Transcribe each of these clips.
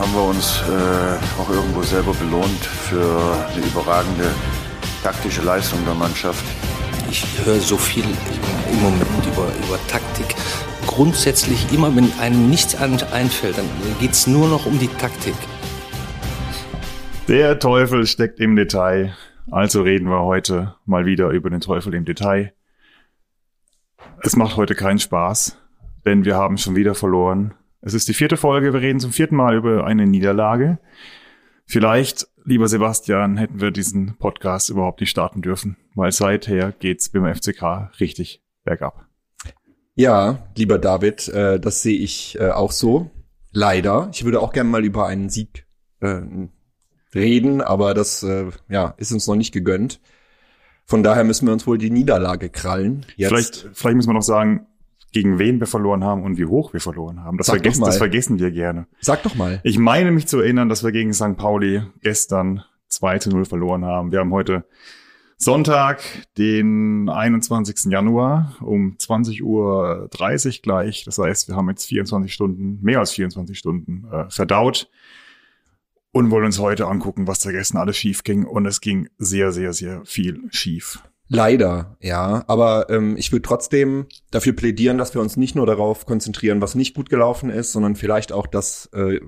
haben wir uns äh, auch irgendwo selber belohnt für eine überragende taktische Leistung der Mannschaft. Ich höre so viel im Moment über, über Taktik. Grundsätzlich immer, wenn einem nichts einfällt, dann geht es nur noch um die Taktik. Der Teufel steckt im Detail. Also reden wir heute mal wieder über den Teufel im Detail. Es macht heute keinen Spaß, denn wir haben schon wieder verloren. Es ist die vierte Folge, wir reden zum vierten Mal über eine Niederlage. Vielleicht, lieber Sebastian, hätten wir diesen Podcast überhaupt nicht starten dürfen, weil seither geht's beim FCK richtig bergab. Ja, lieber David, äh, das sehe ich äh, auch so. Leider. Ich würde auch gerne mal über einen Sieg äh, reden, aber das äh, ja, ist uns noch nicht gegönnt. Von daher müssen wir uns wohl die Niederlage krallen. Jetzt. Vielleicht, vielleicht müssen wir noch sagen, gegen wen wir verloren haben und wie hoch wir verloren haben. Das, vergessen, das vergessen wir gerne. Sag doch mal. Ich meine mich zu erinnern, dass wir gegen St. Pauli gestern 2 zu 0 verloren haben. Wir haben heute Sonntag, den 21. Januar um 20.30 Uhr gleich. Das heißt, wir haben jetzt 24 Stunden, mehr als 24 Stunden äh, verdaut und wollen uns heute angucken, was da gestern alles schief ging. Und es ging sehr, sehr, sehr viel schief. Leider, ja. Aber ähm, ich würde trotzdem dafür plädieren, dass wir uns nicht nur darauf konzentrieren, was nicht gut gelaufen ist, sondern vielleicht auch das äh,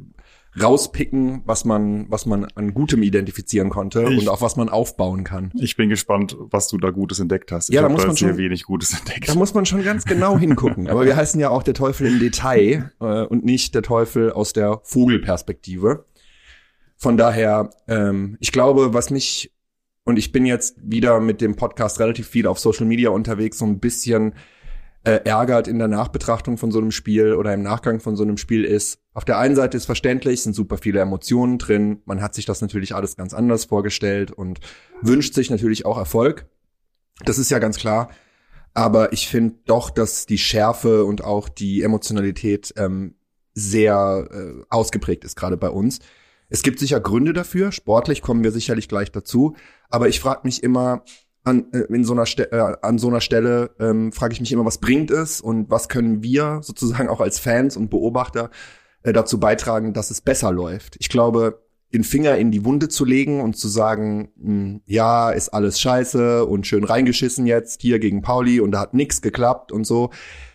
rauspicken, was man, was man an Gutem identifizieren konnte ich, und auf was man aufbauen kann. Ich bin gespannt, was du da Gutes entdeckt hast. Ich ja, da muss man schon wenig Gutes entdeckt. Da muss man schon ganz genau hingucken. Aber wir heißen ja auch der Teufel im Detail äh, und nicht der Teufel aus der Vogelperspektive. Von daher, ähm, ich glaube, was mich und ich bin jetzt wieder mit dem Podcast relativ viel auf Social Media unterwegs, so ein bisschen äh, ärgert in der Nachbetrachtung von so einem Spiel oder im Nachgang von so einem Spiel ist. Auf der einen Seite ist verständlich, sind super viele Emotionen drin. Man hat sich das natürlich alles ganz anders vorgestellt und wünscht sich natürlich auch Erfolg. Das ist ja ganz klar. Aber ich finde doch, dass die Schärfe und auch die Emotionalität ähm, sehr äh, ausgeprägt ist, gerade bei uns. Es gibt sicher Gründe dafür. Sportlich kommen wir sicherlich gleich dazu. Aber ich frage mich immer, an, äh, in so einer Ste äh, an so einer Stelle ähm, frage ich mich immer, was bringt es und was können wir sozusagen auch als Fans und Beobachter äh, dazu beitragen, dass es besser läuft. Ich glaube, den Finger in die Wunde zu legen und zu sagen, mh, hm, ja, ist alles scheiße und schön reingeschissen jetzt hier gegen Pauli und da hat nichts geklappt und so.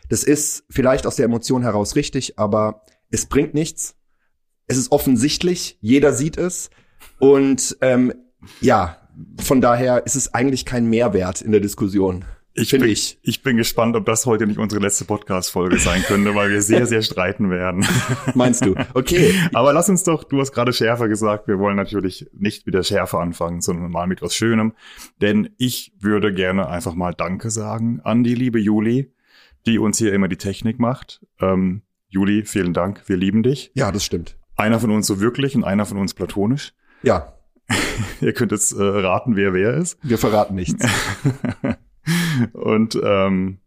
Das ist vielleicht aus der Emotion heraus richtig, aber es bringt nichts es ist offensichtlich, jeder sieht es. Und ähm, ja, von daher ist es eigentlich kein Mehrwert in der Diskussion. Ich bin, ich. ich bin gespannt, ob das heute nicht unsere letzte Podcast-Folge sein könnte, weil wir sehr, sehr streiten werden. Meinst du? Okay. Aber lass uns doch, du hast gerade schärfer gesagt, wir wollen natürlich nicht wieder schärfer anfangen, sondern mal mit was Schönem. Denn ich würde gerne einfach mal Danke sagen an die liebe Juli, die uns hier immer die Technik macht. Ähm, Juli, vielen Dank, wir lieben dich. Ja, das stimmt. Einer von uns so wirklich und einer von uns platonisch. Ja. Ihr könnt jetzt äh, raten, wer wer ist. Wir verraten nichts. und ähm,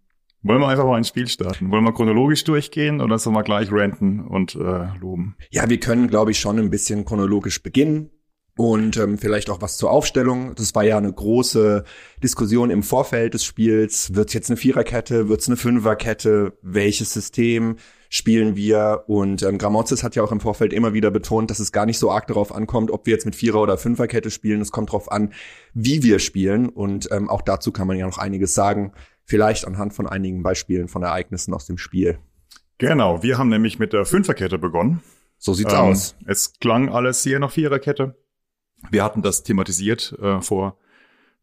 wollen wir einfach mal ein Spiel starten? Wollen wir chronologisch durchgehen oder sollen wir gleich ranten und äh, loben? Ja, wir können, glaube ich, schon ein bisschen chronologisch beginnen und ähm, vielleicht auch was zur Aufstellung. Das war ja eine große Diskussion im Vorfeld des Spiels. Wird es jetzt eine Viererkette? Wird es eine Fünferkette? Welches System? Spielen wir. Und ähm, Gramozis hat ja auch im Vorfeld immer wieder betont, dass es gar nicht so arg darauf ankommt, ob wir jetzt mit Vierer- oder Fünferkette spielen. Es kommt darauf an, wie wir spielen. Und ähm, auch dazu kann man ja noch einiges sagen. Vielleicht anhand von einigen Beispielen von Ereignissen aus dem Spiel. Genau, wir haben nämlich mit der Fünferkette begonnen. So sieht's ähm, aus. Es klang alles hier nach Viererkette. Wir hatten das thematisiert äh, vor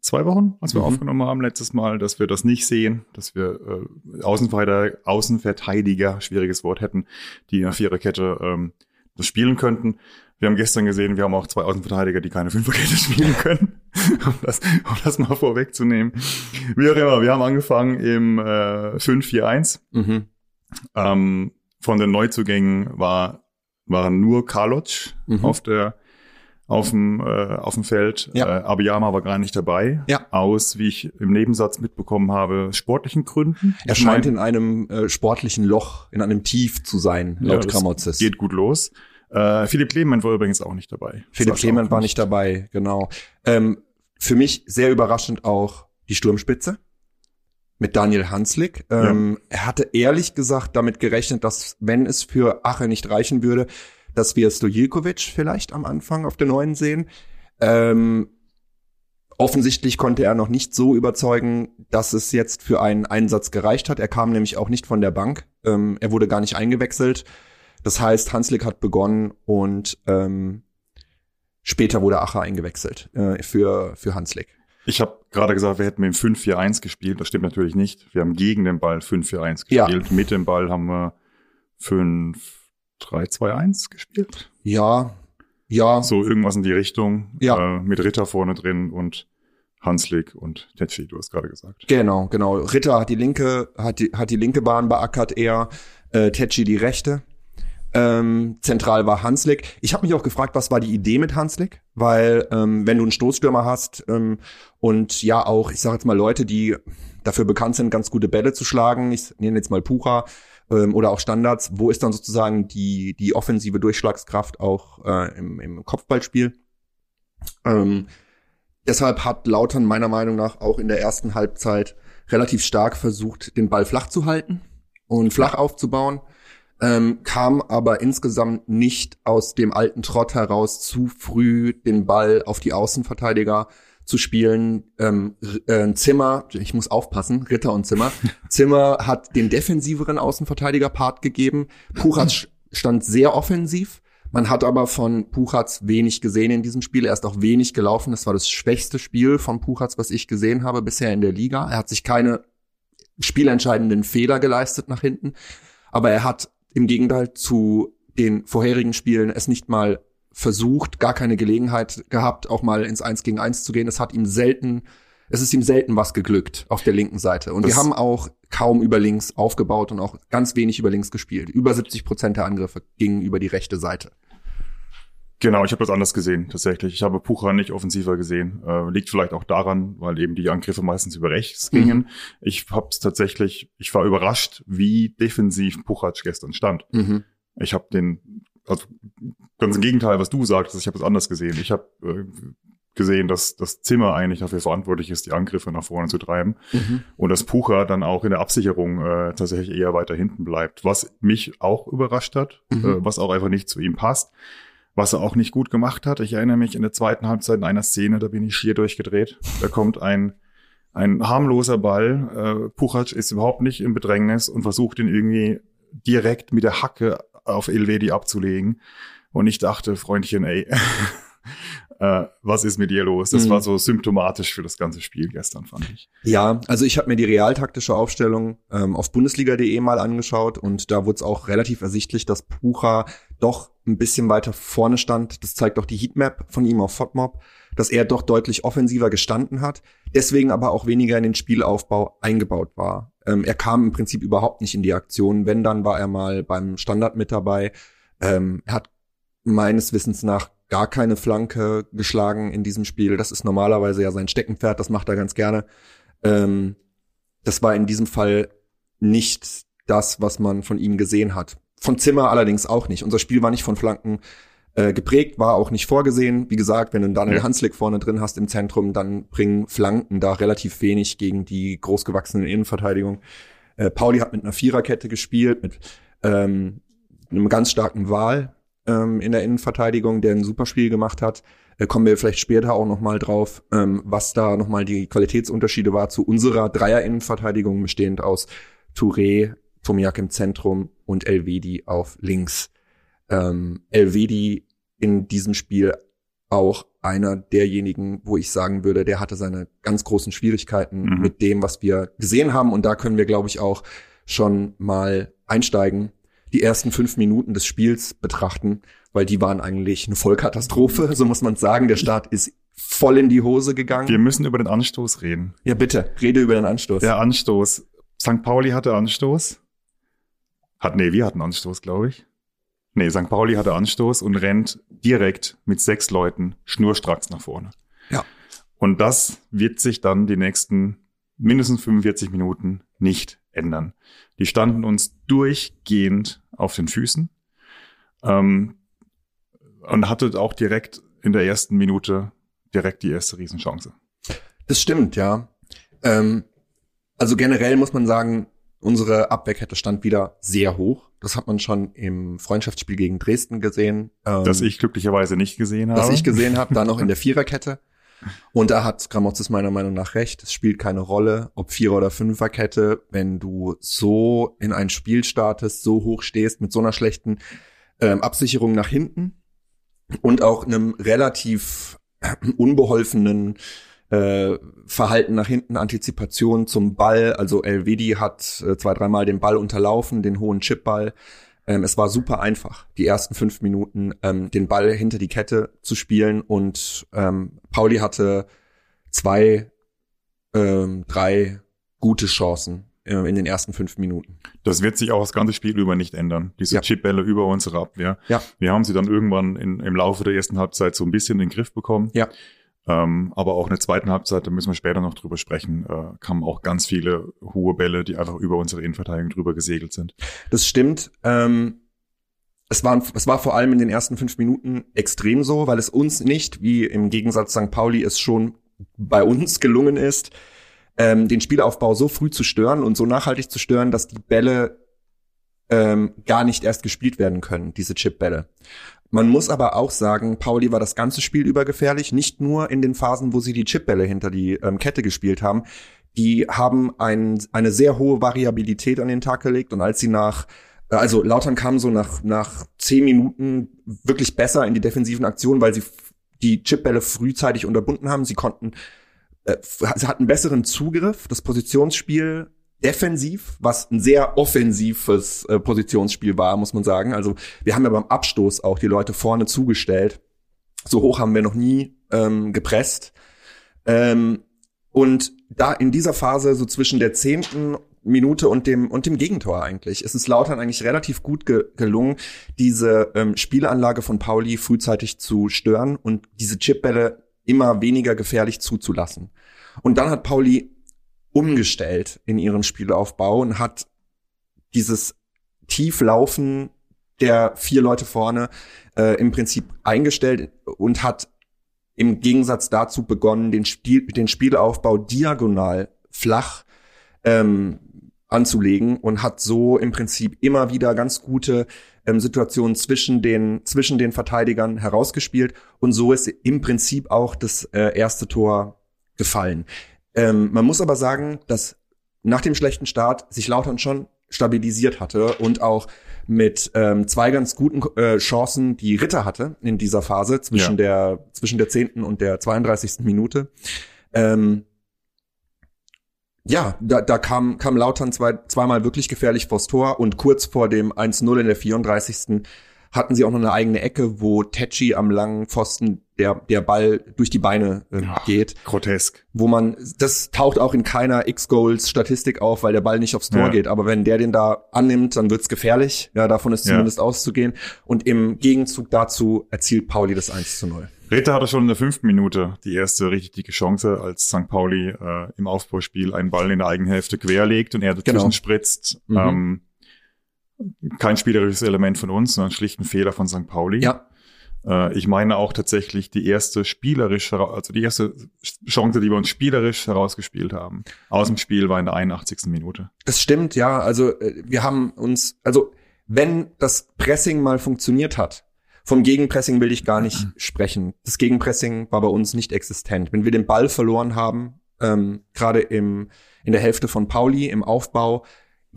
zwei Wochen, als wir mhm. aufgenommen haben letztes Mal, dass wir das nicht sehen, dass wir äh, Außenverteidiger, Außenverteidiger, schwieriges Wort hätten, die in der Viererkette ähm, das spielen könnten. Wir haben gestern gesehen, wir haben auch zwei Außenverteidiger, die keine Fünferkette spielen können, um, das, um das mal vorwegzunehmen. Wie auch immer, wir haben angefangen im äh, 5-4-1. Mhm. Ähm, von den Neuzugängen war, waren nur Karloc mhm. auf der auf dem, äh, auf dem Feld. Ja. Äh, Abiyama war gar nicht dabei. Ja. Aus, wie ich im Nebensatz mitbekommen habe, sportlichen Gründen. Er ich scheint mein, in einem äh, sportlichen Loch, in einem Tief zu sein, laut ja, Kramotzes. Geht gut los. Äh, Philipp Clement war übrigens auch nicht dabei. Philipp Clement war nicht dabei, genau. Ähm, für mich sehr überraschend auch die Sturmspitze mit Daniel Hanslik. Ähm, ja. Er hatte ehrlich gesagt damit gerechnet, dass wenn es für Ache nicht reichen würde, dass wir Stojilkovic vielleicht am Anfang auf der neuen sehen. Ähm, offensichtlich konnte er noch nicht so überzeugen, dass es jetzt für einen Einsatz gereicht hat. Er kam nämlich auch nicht von der Bank. Ähm, er wurde gar nicht eingewechselt. Das heißt, Hanslik hat begonnen und ähm, später wurde Acher eingewechselt äh, für, für Hanslik. Ich habe gerade gesagt, wir hätten mit dem 5-4-1 gespielt. Das stimmt natürlich nicht. Wir haben gegen den Ball 5-4-1 gespielt. Ja. Mit dem Ball haben wir 5-3-2-1 gespielt. Ja, ja. So irgendwas in die Richtung. Ja. Äh, mit Ritter vorne drin und Hanslik und Tetschi, du hast gerade gesagt. Genau, genau. Ritter hat die linke, hat die, hat die linke Bahn beackert, er, äh, Tetschi die rechte. Ähm, zentral war Hanslik. Ich habe mich auch gefragt, was war die Idee mit Hanslik? Weil ähm, wenn du einen Stoßstürmer hast ähm, und ja auch, ich sage jetzt mal Leute, die dafür bekannt sind, ganz gute Bälle zu schlagen, ich nenne jetzt mal Pucha ähm, oder auch Standards, wo ist dann sozusagen die die offensive Durchschlagskraft auch äh, im, im Kopfballspiel? Ähm, deshalb hat Lautern meiner Meinung nach auch in der ersten Halbzeit relativ stark versucht, den Ball flach zu halten und flach aufzubauen. Ähm, kam aber insgesamt nicht aus dem alten Trott heraus, zu früh den Ball auf die Außenverteidiger zu spielen. Ähm, äh, Zimmer, ich muss aufpassen, Ritter und Zimmer. Zimmer hat den defensiveren Außenverteidiger-Part gegeben. Puchatz stand sehr offensiv. Man hat aber von Puchatz wenig gesehen in diesem Spiel. Er ist auch wenig gelaufen. Das war das schwächste Spiel von Puchatz, was ich gesehen habe bisher in der Liga. Er hat sich keine spielentscheidenden Fehler geleistet nach hinten. Aber er hat im Gegenteil zu den vorherigen Spielen es nicht mal versucht, gar keine Gelegenheit gehabt, auch mal ins Eins gegen Eins zu gehen. Es hat ihm selten, es ist ihm selten was geglückt auf der linken Seite. Und das wir haben auch kaum über links aufgebaut und auch ganz wenig über links gespielt. Über 70 Prozent der Angriffe gingen über die rechte Seite. Genau, ich habe das anders gesehen, tatsächlich. Ich habe Pucher nicht offensiver gesehen. Äh, liegt vielleicht auch daran, weil eben die Angriffe meistens über rechts mhm. gingen. Ich habe es tatsächlich, ich war überrascht, wie defensiv Puchac gestern stand. Mhm. Ich habe den, also ganz im Gegenteil, was du sagst, ich habe es anders gesehen. Ich habe äh, gesehen, dass das Zimmer eigentlich dafür verantwortlich ist, die Angriffe nach vorne zu treiben mhm. und dass Pucher dann auch in der Absicherung äh, tatsächlich eher weiter hinten bleibt, was mich auch überrascht hat, mhm. äh, was auch einfach nicht zu ihm passt was er auch nicht gut gemacht hat. Ich erinnere mich in der zweiten Halbzeit in einer Szene, da bin ich schier durchgedreht. Da kommt ein, ein harmloser Ball. Äh, Puchac ist überhaupt nicht im Bedrängnis und versucht ihn irgendwie direkt mit der Hacke auf Elvedi abzulegen. Und ich dachte, Freundchen, ey, äh, was ist mit dir los? Das mhm. war so symptomatisch für das ganze Spiel gestern, fand ich. Ja, also ich habe mir die realtaktische Aufstellung ähm, auf bundesliga.de mal angeschaut und da wurde es auch relativ ersichtlich, dass Pucha doch ein bisschen weiter vorne stand. Das zeigt auch die Heatmap von ihm auf FODMOB, dass er doch deutlich offensiver gestanden hat, deswegen aber auch weniger in den Spielaufbau eingebaut war. Ähm, er kam im Prinzip überhaupt nicht in die Aktion. Wenn, dann war er mal beim Standard mit dabei. Ähm, er hat meines Wissens nach gar keine Flanke geschlagen in diesem Spiel. Das ist normalerweise ja sein Steckenpferd, das macht er ganz gerne. Ähm, das war in diesem Fall nicht das, was man von ihm gesehen hat. Von Zimmer allerdings auch nicht. Unser Spiel war nicht von Flanken äh, geprägt, war auch nicht vorgesehen. Wie gesagt, wenn du Daniel ja. Hanslick vorne drin hast im Zentrum, dann bringen Flanken da relativ wenig gegen die großgewachsenen Innenverteidigung. Äh, Pauli hat mit einer Viererkette gespielt, mit ähm, einem ganz starken Wahl ähm, in der Innenverteidigung, der ein super Spiel gemacht hat. Äh, kommen wir vielleicht später auch noch mal drauf, ähm, was da noch mal die Qualitätsunterschiede war zu unserer Dreier-Innenverteidigung, bestehend aus Touré, Tomiak im Zentrum und Elvedi auf links. Ähm, Elvedi in diesem Spiel auch einer derjenigen, wo ich sagen würde, der hatte seine ganz großen Schwierigkeiten mhm. mit dem, was wir gesehen haben. Und da können wir, glaube ich, auch schon mal einsteigen die ersten fünf Minuten des Spiels betrachten, weil die waren eigentlich eine Vollkatastrophe, so muss man sagen. Der Start ist voll in die Hose gegangen. Wir müssen über den Anstoß reden. Ja, bitte, rede über den Anstoß. Der Anstoß. St. Pauli hatte Anstoß. Hat, nee, wir hatten Anstoß, glaube ich. Nee, St. Pauli hatte Anstoß und rennt direkt mit sechs Leuten schnurstracks nach vorne. Ja. Und das wird sich dann die nächsten mindestens 45 Minuten nicht ändern. Die standen uns durchgehend auf den Füßen ähm, und hatte auch direkt in der ersten Minute direkt die erste Riesenchance. Das stimmt, ja. Ähm, also generell muss man sagen, Unsere Abwehrkette stand wieder sehr hoch. Das hat man schon im Freundschaftsspiel gegen Dresden gesehen. Ähm, das ich glücklicherweise nicht gesehen habe. Das ich gesehen habe, da noch in der Viererkette. Und da hat Gramozis meiner Meinung nach recht. Es spielt keine Rolle, ob Vierer- oder Fünferkette. Wenn du so in ein Spiel startest, so hoch stehst, mit so einer schlechten ähm, Absicherung nach hinten und auch einem relativ unbeholfenen äh, Verhalten nach hinten, Antizipation zum Ball. Also Elvedi hat äh, zwei, dreimal den Ball unterlaufen, den hohen Chipball. Ähm, es war super einfach, die ersten fünf Minuten ähm, den Ball hinter die Kette zu spielen und ähm, Pauli hatte zwei, ähm, drei gute Chancen äh, in den ersten fünf Minuten. Das wird sich auch das ganze Spiel über nicht ändern. Diese ja. Chipbälle über unsere Abwehr. Ja. Wir haben sie dann irgendwann in, im Laufe der ersten Halbzeit so ein bisschen in den Griff bekommen. Ja. Ähm, aber auch in der zweiten Halbzeit, da müssen wir später noch drüber sprechen, äh, kamen auch ganz viele hohe Bälle, die einfach über unsere Innenverteidigung drüber gesegelt sind. Das stimmt. Ähm, es, war, es war vor allem in den ersten fünf Minuten extrem so, weil es uns nicht, wie im Gegensatz St. Pauli es schon bei uns gelungen ist, ähm, den Spielaufbau so früh zu stören und so nachhaltig zu stören, dass die Bälle ähm, gar nicht erst gespielt werden können, diese Chipbälle. Man muss aber auch sagen, Pauli war das ganze Spiel über gefährlich, nicht nur in den Phasen, wo sie die Chipbälle hinter die ähm, Kette gespielt haben. Die haben ein, eine sehr hohe Variabilität an den Tag gelegt und als sie nach äh, also Lautern kam so nach, nach zehn Minuten wirklich besser in die defensiven Aktionen, weil sie die Chipbälle frühzeitig unterbunden haben. Sie konnten, äh, sie hatten besseren Zugriff. Das Positionsspiel defensiv, was ein sehr offensives äh, Positionsspiel war, muss man sagen. Also wir haben ja beim Abstoß auch die Leute vorne zugestellt. So hoch haben wir noch nie ähm, gepresst. Ähm, und da in dieser Phase, so zwischen der zehnten Minute und dem und dem Gegentor eigentlich, ist es Lautern eigentlich relativ gut ge gelungen, diese ähm, Spielanlage von Pauli frühzeitig zu stören und diese Chipbälle immer weniger gefährlich zuzulassen. Und dann hat Pauli umgestellt in ihrem Spielaufbau und hat dieses Tieflaufen der vier Leute vorne äh, im Prinzip eingestellt und hat im Gegensatz dazu begonnen, den, Spiel, den Spielaufbau diagonal flach ähm, anzulegen und hat so im Prinzip immer wieder ganz gute ähm, Situationen zwischen den zwischen den Verteidigern herausgespielt und so ist im Prinzip auch das äh, erste Tor gefallen. Ähm, man muss aber sagen, dass nach dem schlechten Start sich Lautern schon stabilisiert hatte und auch mit ähm, zwei ganz guten äh, Chancen die Ritter hatte in dieser Phase zwischen ja. der zwischen der zehnten und der 32. Minute. Ähm, ja, da, da kam, kam Lautern zwei, zweimal wirklich gefährlich vors Tor und kurz vor dem 1-0 in der 34 hatten sie auch noch eine eigene Ecke, wo Tetschi am langen Pfosten der, der Ball durch die Beine äh, geht. Grotesk. Wo man, das taucht auch in keiner X-Goals-Statistik auf, weil der Ball nicht aufs Tor ja. geht. Aber wenn der den da annimmt, dann wird's gefährlich. Ja, davon ist zumindest ja. auszugehen. Und im Gegenzug dazu erzielt Pauli das 1 zu 0. Ritter hatte schon in der fünften Minute die erste richtig dicke Chance, als St. Pauli äh, im Aufbauspiel einen Ball in der eigenen Hälfte querlegt und er dazwischen genau. spritzt. Mhm. Ähm, kein spielerisches Element von uns, sondern schlicht ein Fehler von St. Pauli. Ja. Äh, ich meine auch tatsächlich die erste spielerische, also die erste Chance, die wir uns spielerisch herausgespielt haben, aus dem Spiel war in der 81. Minute. Das stimmt, ja. Also äh, wir haben uns, also wenn das Pressing mal funktioniert hat, vom Gegenpressing will ich gar nicht mhm. sprechen. Das Gegenpressing war bei uns nicht existent. Wenn wir den Ball verloren haben, ähm, gerade im in der Hälfte von Pauli im Aufbau,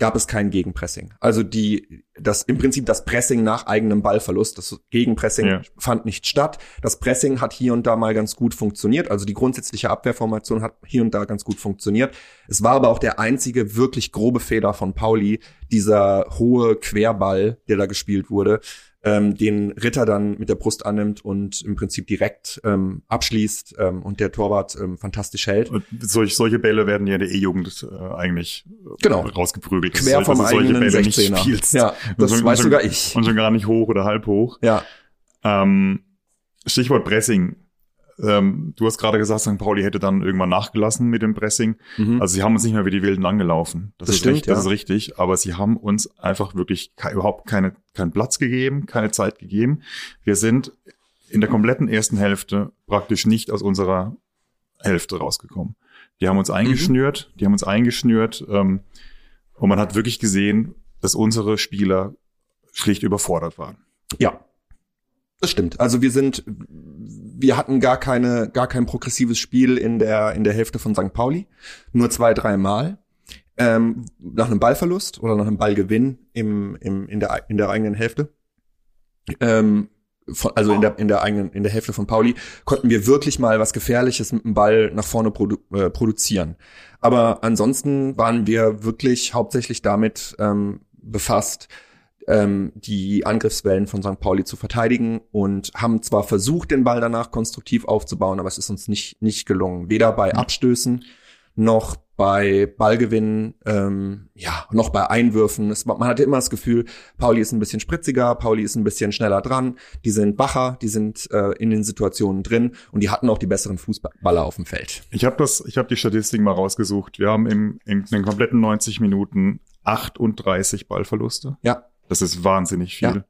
gab es kein Gegenpressing. Also die, das im Prinzip das Pressing nach eigenem Ballverlust, das Gegenpressing ja. fand nicht statt. Das Pressing hat hier und da mal ganz gut funktioniert. Also die grundsätzliche Abwehrformation hat hier und da ganz gut funktioniert. Es war aber auch der einzige wirklich grobe Fehler von Pauli, dieser hohe Querball, der da gespielt wurde ähm, den Ritter dann mit der Brust annimmt und im Prinzip direkt ähm, abschließt ähm, und der Torwart ähm, fantastisch hält. Und solch, solche Bälle werden ja in der E-Jugend äh, eigentlich genau. rausgeprügelt. Quer vom eigenen 16er. Ja, das und, weiß sogar ich. Und schon gar nicht hoch oder halb hoch. Ja. Ähm, Stichwort Pressing. Ähm, du hast gerade gesagt, St. Pauli hätte dann irgendwann nachgelassen mit dem Pressing. Mhm. Also sie haben uns nicht mehr wie die Wilden angelaufen. Das, das ist stimmt, richtig, ja. das ist richtig. Aber sie haben uns einfach wirklich ke überhaupt keine, keinen Platz gegeben, keine Zeit gegeben. Wir sind in der kompletten ersten Hälfte praktisch nicht aus unserer Hälfte rausgekommen. Die haben uns eingeschnürt, mhm. die haben uns eingeschnürt. Ähm, Und man hat wirklich gesehen, dass unsere Spieler schlicht überfordert waren. Ja. Das stimmt. Also wir sind, wir hatten gar keine, gar kein progressives Spiel in der, in der Hälfte von St. Pauli. Nur zwei, drei Mal. Ähm, nach einem Ballverlust oder nach einem Ballgewinn im, im, in der, in der eigenen Hälfte. Ähm, von, also in der, in der eigenen, in der Hälfte von Pauli, konnten wir wirklich mal was Gefährliches mit dem Ball nach vorne produ äh, produzieren. Aber ansonsten waren wir wirklich hauptsächlich damit ähm, befasst, ähm, die Angriffswellen von St. Pauli zu verteidigen und haben zwar versucht, den Ball danach konstruktiv aufzubauen, aber es ist uns nicht, nicht gelungen. Weder bei Abstößen noch bei Ballgewinnen, ähm, ja, noch bei Einwürfen. Es, man hatte immer das Gefühl, Pauli ist ein bisschen spritziger, Pauli ist ein bisschen schneller dran, die sind wacher, die sind äh, in den Situationen drin und die hatten auch die besseren Fußballer auf dem Feld. Ich habe das, ich habe die Statistik mal rausgesucht. Wir haben im, in den kompletten 90 Minuten 38 Ballverluste. Ja. Das ist wahnsinnig viel. Ja.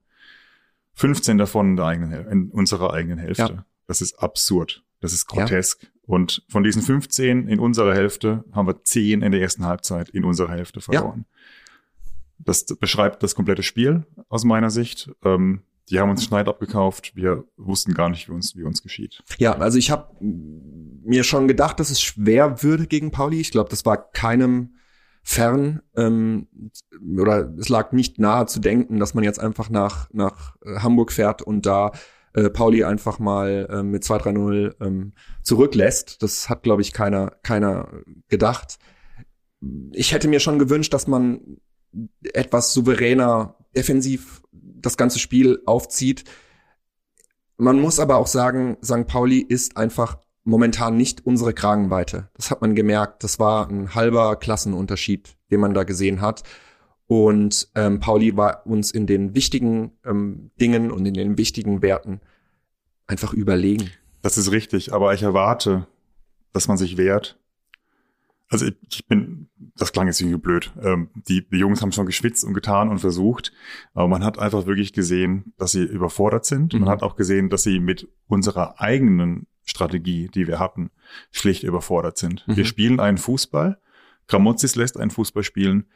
15 davon in, der eigenen, in unserer eigenen Hälfte. Ja. Das ist absurd. Das ist grotesk. Ja. Und von diesen 15 in unserer Hälfte haben wir 10 in der ersten Halbzeit in unserer Hälfte verloren. Das beschreibt das komplette Spiel aus meiner Sicht. Ähm, die haben uns Schneid abgekauft. Wir wussten gar nicht, wie uns, wie uns geschieht. Ja, also ich habe mir schon gedacht, dass es schwer würde gegen Pauli. Ich glaube, das war keinem fern ähm, oder es lag nicht nahe zu denken, dass man jetzt einfach nach, nach äh, Hamburg fährt und da äh, Pauli einfach mal äh, mit 2-3-0 ähm, zurücklässt. Das hat, glaube ich, keiner, keiner gedacht. Ich hätte mir schon gewünscht, dass man etwas souveräner defensiv das ganze Spiel aufzieht. Man muss aber auch sagen, St. Pauli ist einfach momentan nicht unsere Kragenweite. Das hat man gemerkt. Das war ein halber Klassenunterschied, den man da gesehen hat. Und ähm, Pauli war uns in den wichtigen ähm, Dingen und in den wichtigen Werten einfach überlegen. Das ist richtig, aber ich erwarte, dass man sich wehrt. Also ich, ich bin, das klang jetzt irgendwie blöd. Ähm, die, die Jungs haben schon geschwitzt und getan und versucht, aber man hat einfach wirklich gesehen, dass sie überfordert sind. Mhm. Man hat auch gesehen, dass sie mit unserer eigenen Strategie, die wir hatten, schlicht überfordert sind. Mhm. Wir spielen einen Fußball. Gramozis lässt einen Fußball spielen,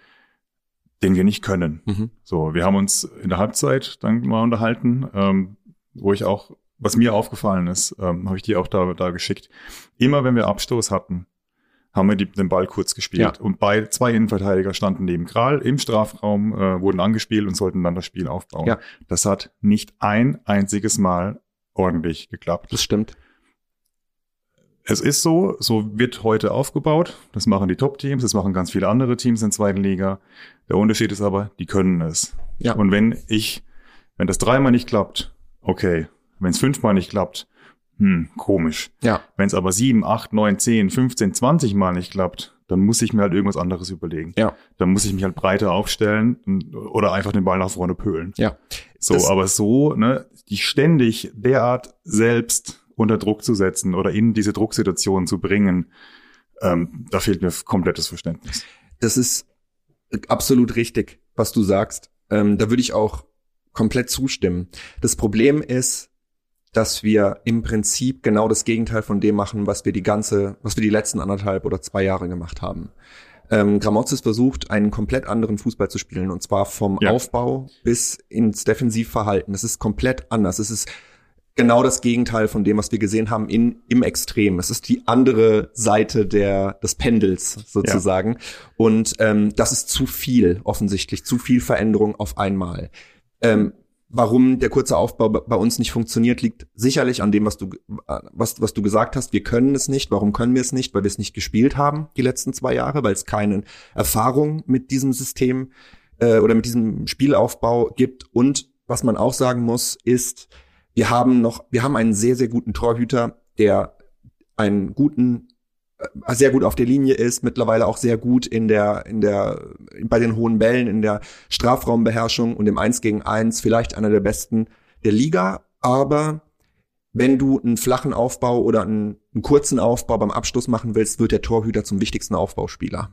den wir nicht können. Mhm. So, wir haben uns in der Halbzeit dann mal unterhalten, ähm, wo ich auch, was mir aufgefallen ist, ähm, habe ich dir auch da, da geschickt. Immer wenn wir Abstoß hatten, haben wir die, den Ball kurz gespielt. Ja. Und bei zwei Innenverteidiger standen neben Kral im Strafraum, äh, wurden angespielt und sollten dann das Spiel aufbauen. Ja. Das hat nicht ein einziges Mal ordentlich geklappt. Das stimmt. Es ist so, so wird heute aufgebaut. Das machen die Top-Teams, das machen ganz viele andere Teams in der zweiten Liga. Der Unterschied ist aber, die können es. Ja. Und wenn ich, wenn das dreimal nicht klappt, okay. Wenn es fünfmal nicht klappt, hm, komisch. Ja. Wenn es aber sieben, acht, neun, zehn, 15, 20 Mal nicht klappt, dann muss ich mir halt irgendwas anderes überlegen. Ja. Dann muss ich mich halt breiter aufstellen oder einfach den Ball nach vorne pölen. Ja. So, das aber so, ne, die ständig derart selbst unter Druck zu setzen oder in diese Drucksituation zu bringen, ähm, da fehlt mir komplettes Verständnis. Das ist absolut richtig, was du sagst. Ähm, da würde ich auch komplett zustimmen. Das Problem ist, dass wir im Prinzip genau das Gegenteil von dem machen, was wir die ganze, was wir die letzten anderthalb oder zwei Jahre gemacht haben. Ähm, Gramozis versucht, einen komplett anderen Fußball zu spielen und zwar vom ja. Aufbau bis ins Defensivverhalten. Das ist komplett anders. Es ist genau das Gegenteil von dem, was wir gesehen haben in, im Extrem. Es ist die andere Seite der, des Pendels sozusagen. Ja. Und ähm, das ist zu viel, offensichtlich, zu viel Veränderung auf einmal. Ähm, warum der kurze Aufbau bei uns nicht funktioniert, liegt sicherlich an dem, was du, was, was du gesagt hast. Wir können es nicht. Warum können wir es nicht? Weil wir es nicht gespielt haben die letzten zwei Jahre, weil es keine Erfahrung mit diesem System äh, oder mit diesem Spielaufbau gibt. Und was man auch sagen muss, ist, wir haben noch, wir haben einen sehr, sehr guten Torhüter, der einen guten, äh, sehr gut auf der Linie ist, mittlerweile auch sehr gut in der, in der, bei den hohen Bällen, in der Strafraumbeherrschung und im Eins gegen Eins, vielleicht einer der besten der Liga. Aber wenn du einen flachen Aufbau oder einen, einen kurzen Aufbau beim Abschluss machen willst, wird der Torhüter zum wichtigsten Aufbauspieler.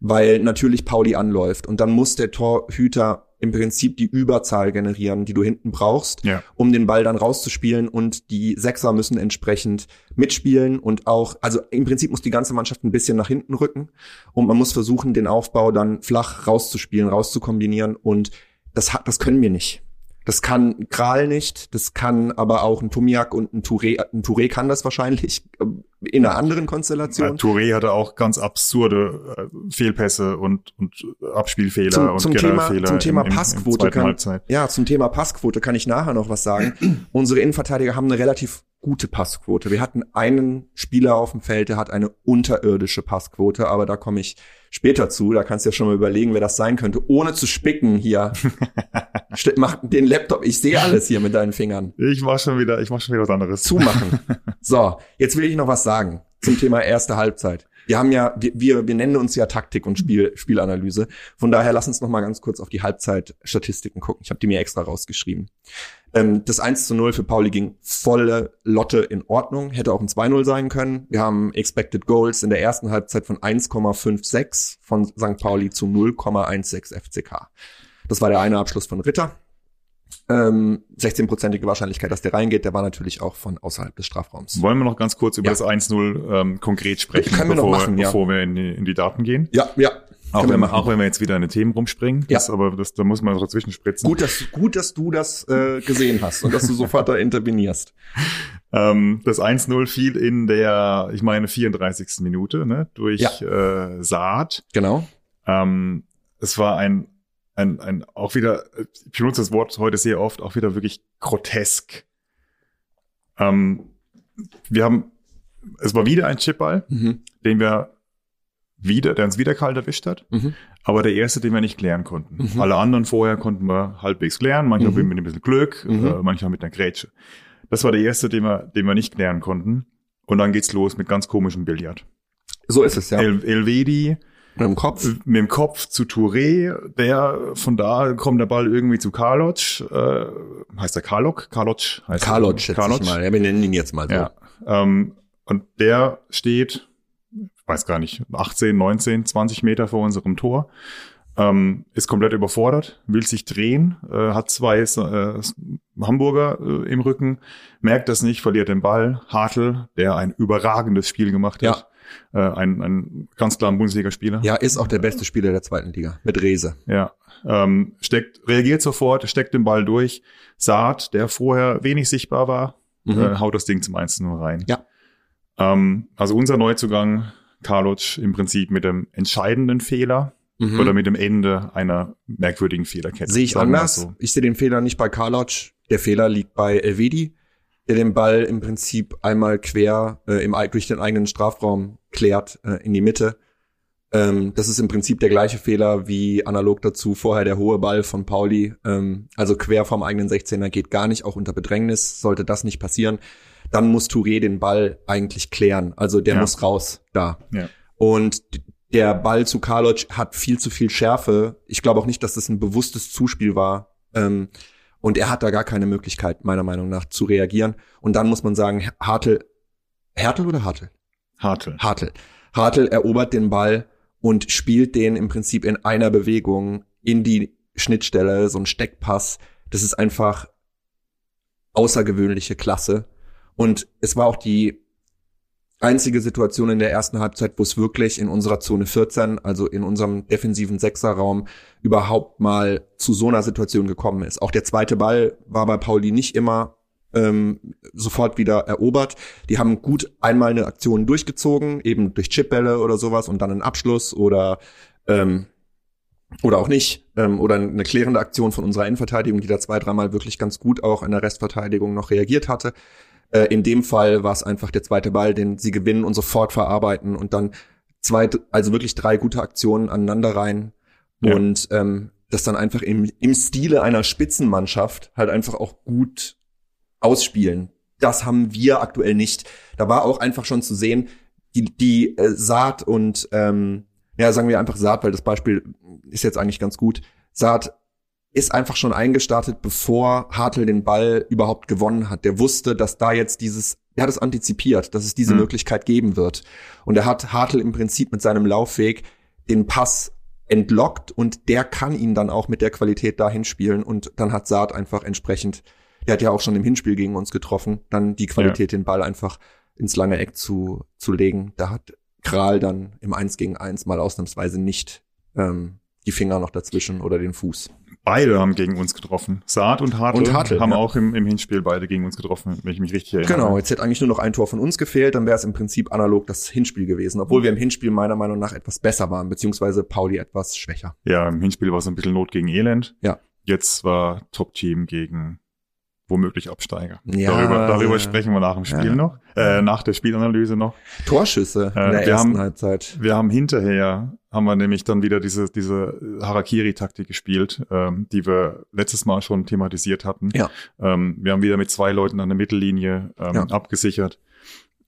Weil natürlich Pauli anläuft und dann muss der Torhüter im Prinzip die Überzahl generieren, die du hinten brauchst, Ja. um den Ball dann rauszuspielen und die Sechser müssen entsprechend mitspielen und auch, also im Prinzip muss die ganze Mannschaft ein bisschen nach hinten rücken und man muss versuchen, den Aufbau dann flach rauszuspielen, rauszukombinieren und das hat, das können wir nicht. Das kann Kral nicht, das kann aber auch ein Tomiak und ein Touré, ein Touré kann das wahrscheinlich in einer anderen Ja, Konstellation. Touré hatte auch ganz absurde äh, Fehlpässe und, und Abspielfehler Zum, und zum Thema, Fehler zum Thema im, Passquote kann, Halbzeit. ja, zum Thema Passquote kann ich nachher noch was sagen. Unsere Innenverteidiger haben eine relativ gute Passquote. Wir hatten einen Spieler auf dem Feld, der hat eine unterirdische Passquote, aber da komme ich später zu. Da kannst du ja schon mal überlegen, wer das sein könnte, ohne zu spicken hier. Mach den Laptop. Ich sehe alles hier mit deinen Fingern. Ich mach schon wieder, ich mach schon wieder was anderes. Zumachen. So, jetzt will ich noch was sagen zum Thema erste Halbzeit. Wir haben ja, wir, wir nennen uns ja Taktik und Spiel, Spielanalyse. Von daher lass uns noch mal ganz kurz auf die Halbzeitstatistiken gucken. Ich habe die mir extra rausgeschrieben. Ähm, das 1 zu 0 für Pauli ging volle Lotte in Ordnung. Hätte auch ein 2-0 sein können. Wir haben Expected Goals in der ersten Halbzeit von 1,56 von St. Pauli zu 0,16 FCK. Das war der eine Abschluss von Ritter. Ähm, 16-prozentige Wahrscheinlichkeit, dass der reingeht, der war natürlich auch von außerhalb des Strafraums. Wollen wir noch ganz kurz über Ja. das 1-0 ähm, konkret sprechen, Können wir noch bevor, machen, ja. bevor wir in die, in die Daten gehen? Ja, ja. Auch wir wenn, wir, auch wenn wir jetzt wieder in die Themen rumspringen. Ja. Das, aber das, da muss man dazwischen spritzen. Gut, dass, gut, dass du das äh, gesehen hast und dass du sofort da intervenierst. Ähm, das 1-0 fiel in der, ich meine, 34. Minute, ne, durch Ja. äh, Saat. Genau. Ähm, es war ein, ein, ein, auch wieder, ich benutze das Wort heute sehr oft, auch wieder wirklich grotesk. Ähm, wir haben, es war wieder ein Chipball, Mhm. den wir wieder, der uns wieder kalt erwischt hat, Mhm. aber der erste, den wir nicht klären konnten. Mhm. Alle anderen vorher konnten wir halbwegs klären, manchmal Mhm. mit ein bisschen Glück, Mhm. äh, manchmal mit einer Grätsche. Das war der erste, den wir, den wir nicht klären konnten. Und dann geht's los mit ganz komischem Billard. So ist es, ja. El Elvedi Mit dem Kopf. mit dem Kopf zu Touré, der von da kommt der Ball irgendwie zu Karloc, äh, heißt der Karlok? Karloc heißt Karloc, schätze Karloc. ich mal. Ja, wir nennen ihn jetzt mal so. Ja. Ähm, und der steht, ich weiß gar nicht, 18, 19, 20 Meter vor unserem Tor, ähm, ist komplett überfordert, will sich drehen, äh, hat zwei äh, Hamburger äh, im Rücken, merkt das nicht, verliert den Ball. Hartl, der ein überragendes Spiel gemacht hat, äh, ein, ein ganz klar Bundesligaspieler. Ja, ist auch der beste Spieler der zweiten Liga. Mit Rese. Ja, ähm, steckt, reagiert sofort, steckt den Ball durch. Saat, der vorher wenig sichtbar war, Mhm. äh, haut das Ding zum 1-0 rein. Ja. Ähm, also unser Neuzugang, Karloc, im Prinzip mit dem entscheidenden Fehler Mhm. oder mit dem Ende einer merkwürdigen Fehlerkette. Sehe ich anders. so. Ich sehe den Fehler nicht bei Karloc. Der Fehler liegt bei Elvedi, der den Ball im Prinzip einmal quer äh, im, durch den eigenen Strafraum klärt äh, in die Mitte. Ähm, das ist im Prinzip der gleiche Fehler wie analog dazu vorher der hohe Ball von Pauli. Ähm, also quer vom eigenen 16er geht gar nicht, auch unter Bedrängnis sollte das nicht passieren. Dann muss Touré den Ball eigentlich klären. Also der Ja. muss raus da. Ja. Und der Ball zu Karloc hat viel zu viel Schärfe. Ich glaube auch nicht, dass das ein bewusstes Zuspiel war. Ähm, und er hat da gar keine Möglichkeit, meiner Meinung nach, zu reagieren. Und dann muss man sagen, Hartl, Hertel oder Hartl? Hartl. Hartl. Hartl erobert den Ball und spielt den im Prinzip in einer Bewegung in die Schnittstelle, so ein Steckpass. Das ist einfach außergewöhnliche Klasse. Und es war auch die einzige Situation in der ersten Halbzeit, wo es wirklich in unserer Zone 14, also in unserem defensiven Sechserraum, überhaupt mal zu so einer Situation gekommen ist. Auch der zweite Ball war bei Pauli nicht immer ähm, sofort wieder erobert. Die haben gut einmal eine Aktion durchgezogen, eben durch Chipbälle oder sowas und dann einen Abschluss oder ähm, oder auch nicht ähm, oder eine klärende Aktion von unserer Innenverteidigung, die da zwei, dreimal wirklich ganz gut auch in der Restverteidigung noch reagiert hatte. Äh, in dem Fall war es einfach der zweite Ball, den sie gewinnen und sofort verarbeiten und dann zwei, also wirklich drei gute Aktionen aneinander rein Ja. und ähm, das dann einfach im, im Stile einer Spitzenmannschaft halt einfach auch gut ausspielen. Das haben wir aktuell nicht. Da war auch einfach schon zu sehen, die, die äh, Saat und ähm, ja, sagen wir einfach Saat, weil das Beispiel ist jetzt eigentlich ganz gut. Saat ist einfach schon eingestartet, bevor Hartl den Ball überhaupt gewonnen hat. Der wusste, dass da jetzt dieses, er hat es antizipiert, dass es diese Mhm. Möglichkeit geben wird. Und er hat Hartl im Prinzip mit seinem Laufweg den Pass entlockt und der kann ihn dann auch mit der Qualität dahin spielen und dann hat Saad einfach entsprechend, der hat ja auch schon im Hinspiel gegen uns getroffen, dann die Qualität, den Ball einfach ins lange Eck zu, zu legen. Da hat Kral dann im Eins gegen Eins mal ausnahmsweise nicht ähm, die Finger noch dazwischen oder den Fuß. Beide haben gegen uns getroffen. Saad und Hartl, Und Hartl, haben ja. auch im, im Hinspiel beide gegen uns getroffen, wenn ich mich richtig erinnere. Genau, jetzt hätte eigentlich nur noch ein Tor von uns gefehlt, dann wäre es im Prinzip analog das Hinspiel gewesen, obwohl wir im Hinspiel meiner Meinung nach etwas besser waren, beziehungsweise Pauli etwas schwächer. Ja, im Hinspiel war es ein bisschen Not gegen Elend. Ja. Jetzt war Top-Team gegen womöglich Absteiger. Ja, darüber darüber ja. sprechen wir nach dem Spiel Ja. noch, äh, nach der Spielanalyse noch. Torschüsse Äh, in der wir ersten haben- Halbzeit. Wir haben hinterher, haben wir nämlich dann wieder diese, diese Harakiri-Taktik gespielt, ähm, die wir letztes Mal schon thematisiert hatten. Ja. Ähm, wir haben wieder mit zwei Leuten an der Mittellinie ähm, abgesichert.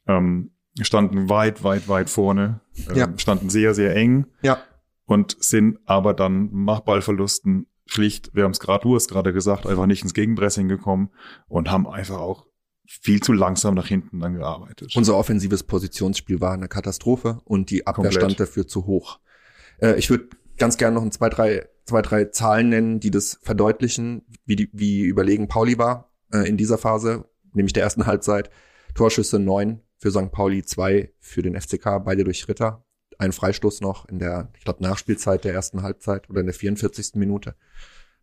Ähm, standen weit, weit, weit vorne, ähm, Ja. standen sehr, sehr eng Ja, und sind aber dann nach Ballverlusten schlicht, wir haben es gerade, du hast gerade gesagt, einfach nicht ins Gegenpressing gekommen und haben einfach auch viel zu langsam nach hinten dann gearbeitet. unser offensives Positionsspiel war eine Katastrophe und die Abwehr Komplett. stand dafür zu hoch. Äh, ich würde ganz gerne noch ein zwei, drei, zwei, drei Zahlen nennen, die das verdeutlichen, wie, die, wie überlegen Pauli war äh, in dieser Phase, nämlich der ersten Halbzeit. Torschüsse neun für St. Pauli, zwei für den FCK, beide durch Ritter. Ein Freistoß noch in der, ich glaube, Nachspielzeit der ersten Halbzeit oder in der 44. Minute.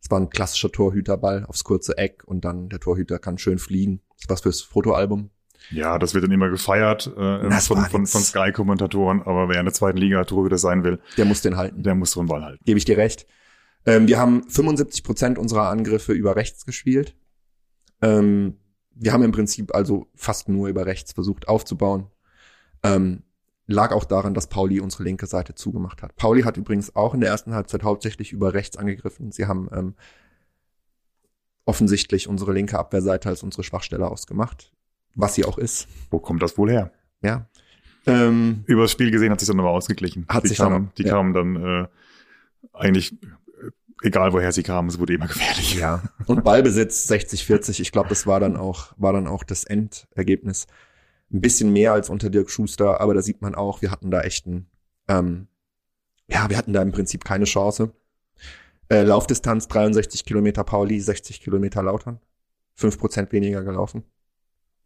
Es war ein klassischer Torhüterball aufs kurze Eck und dann der Torhüter kann schön fliegen. Das was fürs Fotoalbum. Ja, das wird dann immer gefeiert äh, von, von, von Sky-Kommentatoren, aber wer in der zweiten Liga Torhüter sein will, Der muss den halten. der muss so einen Ball halten. gebe ich dir recht. Ähm, wir haben 75 Prozent unserer Angriffe über rechts gespielt. Ähm, wir haben im Prinzip also fast nur über rechts versucht aufzubauen. Ähm, lag auch daran, dass Pauli unsere linke Seite zugemacht hat. Pauli hat übrigens auch in der ersten Halbzeit hauptsächlich über rechts angegriffen. Sie haben ähm, offensichtlich unsere linke Abwehrseite als unsere Schwachstelle ausgemacht, was sie auch ist. Wo kommt das wohl her? Ja. Ähm, Über das Spiel gesehen hat sich dann aber ausgeglichen. Hat die sich dann kamen, auch- die ja. kamen dann äh, eigentlich, äh, egal woher sie kamen, es wurde immer gefährlich. Ja. Und Ballbesitz 60-40, ich glaube, das war dann auch, war dann auch das Endergebnis. Ein bisschen mehr als unter Dirk Schuster, aber da sieht man auch, wir hatten da echt ein, ähm, ja, wir hatten da im Prinzip keine Chance. Äh, Laufdistanz 63 Kilometer Pauli, 60 Kilometer Lautern. 5% weniger gelaufen.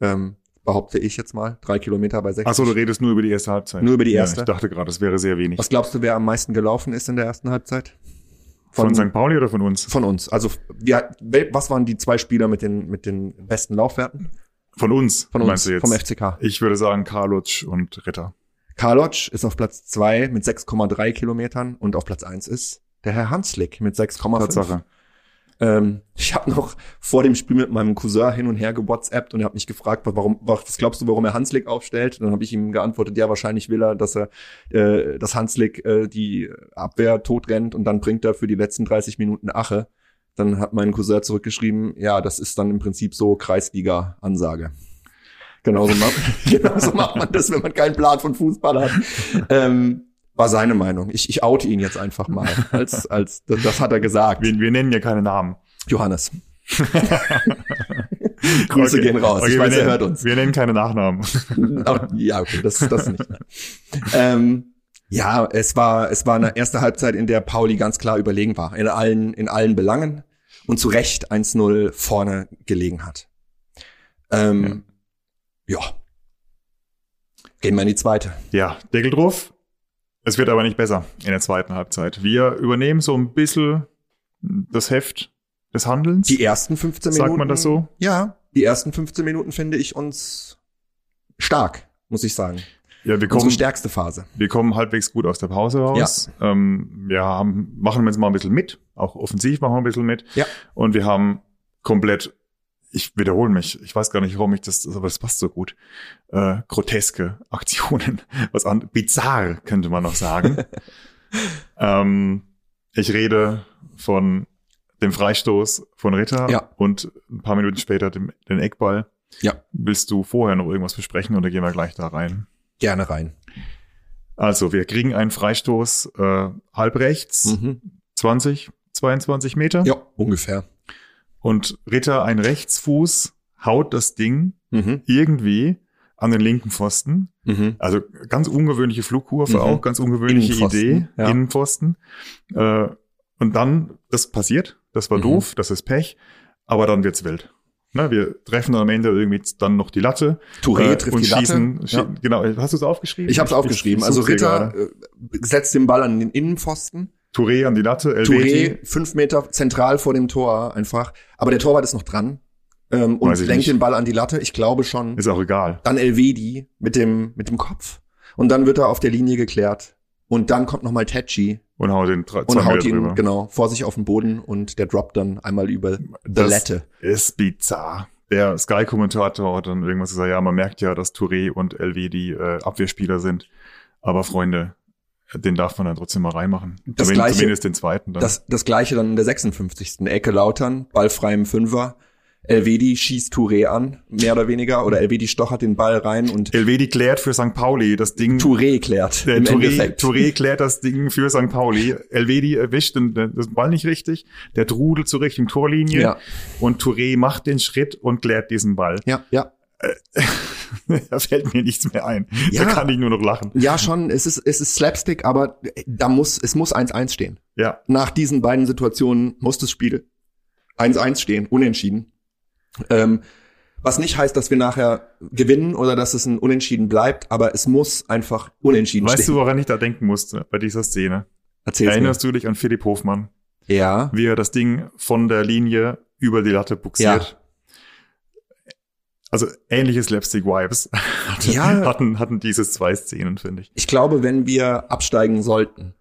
Ähm, behaupte ich jetzt mal. Drei Kilometer bei 60. Achso, du redest nur über die erste Halbzeit. Nur über die erste? Ja, ich dachte gerade, das wäre sehr wenig. Was glaubst du, wer am meisten gelaufen ist in der ersten Halbzeit? von, St. Pauli oder von uns? Von uns. Also, ja, wel- was waren die zwei Spieler mit den, mit den besten Laufwerten? Von uns, Von uns, meinst du jetzt? vom FCK. Ich würde sagen Karlutsch und Ritter. Karlotsch ist auf Platz zwei mit 6,3 Kilometern und auf Platz eins ist der Herr Hanslick mit 6,5. Tatsache. Ähm, ich habe noch vor dem Spiel mit meinem Cousin hin und her gewhatsappt und er hat mich gefragt, warum, was glaubst du, warum er Hanslick aufstellt? Und dann habe ich ihm geantwortet, ja, wahrscheinlich will er, dass er, äh, dass Hanslick äh, die Abwehr totrennt und dann bringt er für die letzten 30 Minuten Ache. Dann hat mein Cousin zurückgeschrieben, ja, das ist dann im Prinzip so Kreisliga-Ansage. Genauso macht, genauso macht man das, wenn man keinen Plan von Fußball hat. Ähm, war seine Meinung. Ich, ich oute ihn jetzt einfach mal. Als, als, das, das hat er gesagt. Wir, wir nennen ja keine Namen. Johannes. Grüße Okay. gehen raus. Okay, ich weiß, er nennen, hört uns. Wir nennen keine Nachnamen. Ach, ja, okay, das, das nicht. Ähm, ja, es war, es war eine erste Halbzeit, in der Pauli ganz klar überlegen war. In allen, in allen Belangen. Und zu Recht 1-0 vorne gelegen hat. Ähm, ja. Gehen wir in die zweite. Ja, Deckel drauf. Es wird aber nicht besser in der zweiten Halbzeit. Wir übernehmen so ein bisschen das Heft des Handelns. Die ersten 15 Sagt Minuten. man das so? Ja, die ersten 15 Minuten finde ich uns stark, muss ich sagen. Ja, wir Unsere kommen, stärkste Phase. wir kommen halbwegs gut aus der Pause raus. Ähm, wir haben, machen jetzt mal ein bisschen mit. Auch offensiv machen wir ein bisschen mit. Ja. Und wir haben komplett, ich wiederhole mich, ich weiß gar nicht, warum ich das, aber das passt so gut, äh, groteske Aktionen, was an, bizarr könnte man noch sagen. ähm, ich rede von dem Freistoß von Ritter Ja. und ein paar Minuten später dem, den Eckball. Ja. Willst du vorher noch irgendwas besprechen oder gehen wir gleich da rein? Gerne rein. Also, wir kriegen einen Freistoß äh, halb rechts, Mhm. 20, 22 Meter. Ja, ungefähr. Und Ritter, ein Rechtsfuß, haut das Ding Mhm. irgendwie an den linken Pfosten. Mhm. Also ganz ungewöhnliche Flugkurve Mhm. auch, ganz ungewöhnliche Innenpfosten, Idee, ja. Innenpfosten. Äh, und dann, das passiert, das war Mhm. doof, das ist Pech, aber dann wird's wild. Ne, wir treffen dann am Ende irgendwie dann noch die Latte. Touré äh, trifft und die Latte. schießen, Ja. Genau, hast du es aufgeschrieben? Ich habe es aufgeschrieben. Also such's hier Ritter gerade. äh, setzt den Ball an den Innenpfosten. Touré an die Latte, Elvedi. Touré fünf Meter zentral vor dem Tor einfach. Aber der Torwart ist noch dran ähm, und ich lenkt nicht. den Ball an die Latte. Ich glaube schon. Ist auch egal. Dann Elvedi mit dem mit dem Kopf und dann wird er auf der Linie geklärt. Und dann kommt nochmal Tachi Und hau den drei- und zwei haut ihn drüber. genau vor sich auf den Boden und der droppt dann einmal über die Das Latte. ist bizarr. Der Sky-Kommentator hat dann irgendwas gesagt, ja, man merkt ja, dass Touré und Elvedi äh, Abwehrspieler sind. Aber Freunde, den darf man dann trotzdem mal reinmachen. Das Zumin- Gleiche- Zumindest den zweiten dann. Das, das gleiche dann in der 56. Ecke Lautern, ballfrei im Fünfer. Elvedi schießt Touré an, mehr oder weniger, oder Elvedi stochert den Ball rein und Elvedi klärt für St. Pauli das Ding. Touré klärt im Touré. Touré klärt das Ding für St. Pauli. Elvedi erwischt den, den, Ball nicht richtig. Der trudelt zur richtigen Torlinie. Ja. Und Touré macht den Schritt und klärt diesen Ball. Ja, ja. da fällt mir nichts mehr ein. Ja. Da kann ich nur noch lachen. Ja, schon, es ist, es ist Slapstick, aber da muss, es muss 1-1 stehen. Ja. Nach diesen beiden Situationen muss das Spiel 1-1 stehen, unentschieden. Ähm, was nicht heißt, dass wir nachher gewinnen oder dass es ein Unentschieden bleibt, aber es muss einfach unentschieden Weißt stehen. du, woran ich da denken musste bei dieser Szene? Erzähl's Erinnerst du dich an Philipp Hofmann, mir. Ja. wie er das Ding von der Linie über die Latte buxiert? Also ähnliche Slapstick-Vibes hatten, Ja. hatten, hatten diese zwei Szenen, finde ich. Ich glaube, wenn wir absteigen sollten,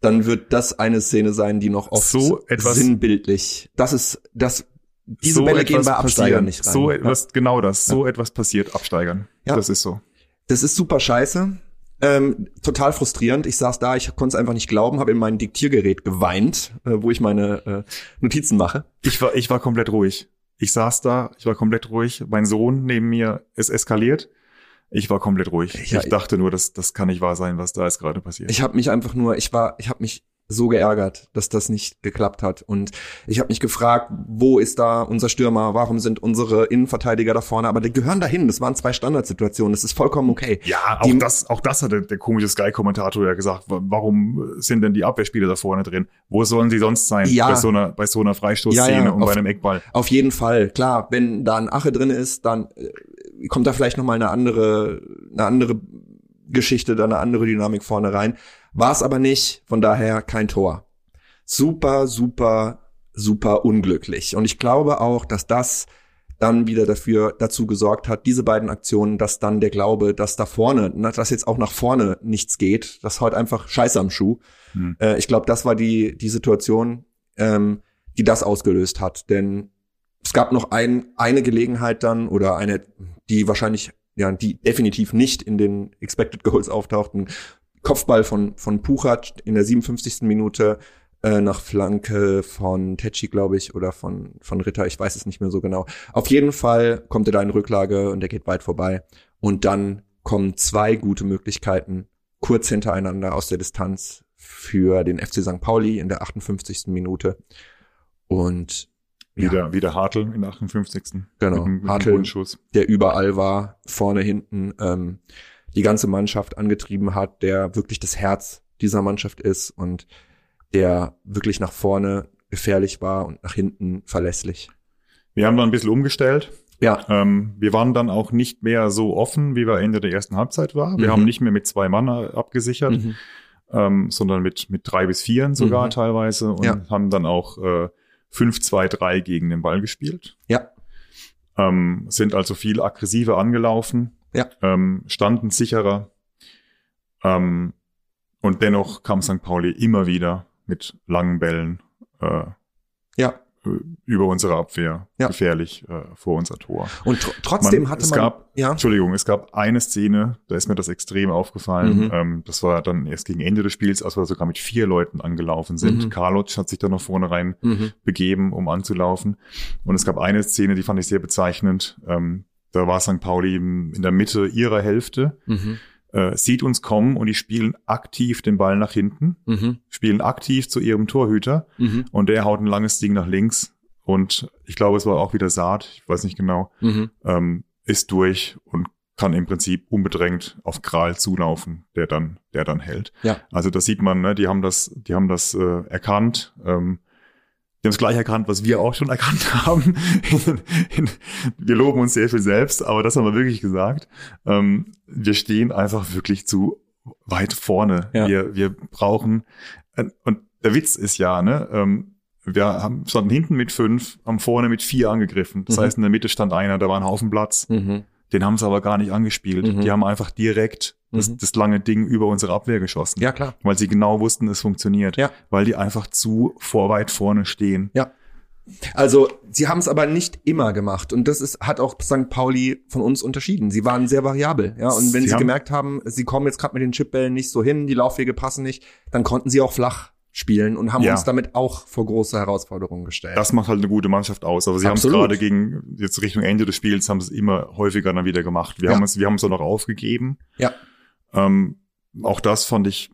dann wird das eine Szene sein, die noch oft So etwas- sinnbildlich. Das ist, das, diese so Bälle gehen bei Absteigern passieren. nicht rein. So Ja. etwas, genau das, so etwas passiert Absteigern. Ja. Das ist so. Das ist super scheiße. Ähm, total frustrierend. Ich saß da, ich konnte es einfach nicht glauben, habe in mein Diktiergerät geweint, äh, wo ich meine äh, Notizen mache. Ich war, ich war komplett ruhig. Ich saß da, ich war komplett ruhig. Mein Sohn neben mir ist eskaliert. Ich war komplett ruhig. Ja, ich dachte nur, das, das kann nicht wahr sein, was da jetzt gerade passiert. Ich habe mich einfach nur, ich war, ich habe mich so geärgert, dass das nicht geklappt hat. Und ich habe mich gefragt, wo ist da unser Stürmer? Warum sind unsere Innenverteidiger da vorne? Aber die gehören dahin. Das waren zwei Standardsituationen. Das ist vollkommen okay. Ja, auch Die- das, auch das hat der, der komische Sky-Kommentator ja gesagt. Wa- Warum sind denn die Abwehrspieler da vorne drin? Wo sollen sie sonst sein? Ja. Bei so einer, bei so einer Freistoßszene Ja, ja, und auf- bei einem Eckball. Auf jeden Fall, klar. Wenn da ein Ache drin ist, dann äh, kommt da vielleicht noch mal eine andere, eine andere Geschichte, da eine andere Dynamik vorne rein. War es aber nicht. Von daher kein Tor. Super, super, super unglücklich. Und ich glaube auch, dass das dann wieder dafür dazu gesorgt hat, diese beiden Aktionen, dass dann der Glaube, dass da vorne, dass jetzt auch nach vorne nichts geht, dass heute einfach Scheiße am Schuh. Hm. Äh, ich glaube, das war die die Situation, ähm, die das ausgelöst hat. Denn es gab noch ein, eine Gelegenheit dann oder eine, die wahrscheinlich, ja, die definitiv nicht in den Expected Goals auftauchten. Kopfball von, von Puchat in der 57. Minute äh, nach Flanke von Tetschi, glaube ich, oder von, von Ritter, ich weiß es nicht mehr so genau. Auf jeden Fall kommt er da in Rücklage und er geht weit vorbei. Und dann kommen zwei gute Möglichkeiten kurz hintereinander aus der Distanz für den FC St. Pauli in der 58. Minute. Und ja. Wieder, wieder Hartl in der 58. Genau. Mit, mit Hartl. der überall war, vorne, hinten, ähm, die ganze Mannschaft angetrieben hat, der wirklich das Herz dieser Mannschaft ist und der wirklich nach vorne gefährlich war und nach hinten verlässlich. Wir haben dann ein bisschen umgestellt. Ja, Ähm, wir waren dann auch nicht mehr so offen, wie wir Ende der ersten Halbzeit war. Wir Mhm. haben nicht mehr mit zwei Mann äh, abgesichert, mhm. ähm, sondern mit, mit drei bis vieren sogar Mhm. teilweise und Ja. haben dann auch äh, 5-2-3 gegen den Ball gespielt. ja, Ähm, sind also viel aggressiver angelaufen, Ja. ähm, standen sicherer. Ähm, und dennoch kam St. Pauli immer wieder mit langen Bällen äh, ja. äh, über unsere Abwehr Ja. gefährlich äh, vor unser Tor. Und tr trotzdem Man- hatte es man, gab- ja, Entschuldigung, es gab eine Szene, da ist mir das extrem aufgefallen. Mhm. Ähm, das war dann erst gegen Ende des Spiels, als wir sogar mit vier Leuten angelaufen sind. Mhm. Karloc hat sich da noch vorne rein mhm. begeben, um anzulaufen. Und es gab eine Szene, die fand ich sehr bezeichnend. Ähm, da war St. Pauli in der Mitte ihrer Hälfte, Mhm. äh, sieht uns kommen und die spielen aktiv den Ball nach hinten, Mhm. spielen aktiv zu ihrem Torhüter Mhm. und der haut ein langes Ding nach links. Und ich glaube, es war auch wieder Saat, ich weiß nicht genau, Mhm. ähm, ist durch und kann im Prinzip unbedrängt auf Kral zulaufen, der dann, der dann hält. Ja. Also das sieht man, ne, die haben das, die haben das äh, erkannt. Ähm, die haben es gleich erkannt, was wir auch schon erkannt haben. wir loben uns sehr viel selbst, aber das haben wir wirklich gesagt. Ähm, wir stehen einfach wirklich zu weit vorne. Ja. Wir, wir brauchen, äh, und der Witz ist ja, ne, ähm, wir haben standen hinten mit fünf, haben vorne mit vier angegriffen. Das Mhm. heißt, in der Mitte stand einer, da war ein Haufen Platz. Mhm. Den haben sie aber gar nicht angespielt. Mhm. Die haben einfach direkt das, Mhm. das lange Ding über unsere Abwehr geschossen. Ja, klar. Weil sie genau wussten, es funktioniert. Ja. Weil die einfach zu vor weit vorne stehen. Ja. Also, sie haben es aber nicht immer gemacht. Und das ist, hat auch St. Pauli von uns unterschieden. Sie waren sehr variabel. Ja, und wenn Sie sie, haben- gemerkt haben, sie kommen jetzt gerade mit den Chipbällen nicht so hin, die Laufwege passen nicht, dann konnten sie auch flach spielen und haben Ja. uns damit auch vor große Herausforderungen gestellt. Das macht halt eine gute Mannschaft aus. Aber sie haben es gerade gegen, jetzt Richtung Ende des Spiels, haben es immer häufiger dann wieder gemacht. Wir Ja. haben es, wir haben es auch noch aufgegeben. Ja. Ähm, auch das fand ich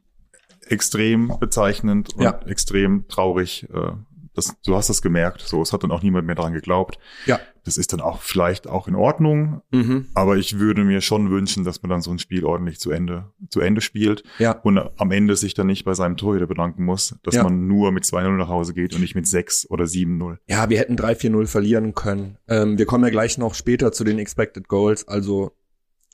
extrem bezeichnend und Ja. extrem traurig. Äh, das, du hast das gemerkt. So, es hat dann auch niemand mehr dran geglaubt. Ja. Das ist dann auch vielleicht auch in Ordnung. mhm. Aber ich würde mir schon wünschen, dass man dann so ein Spiel ordentlich zu Ende, zu Ende spielt Ja. und am Ende sich dann nicht bei seinem Torhüter bedanken muss, dass Ja. man nur mit 2-0 nach Hause geht und nicht mit 6 oder 7-0. Ja, wir hätten 3-4-0 verlieren können. Ähm, wir kommen ja gleich noch später zu den Expected Goals. Also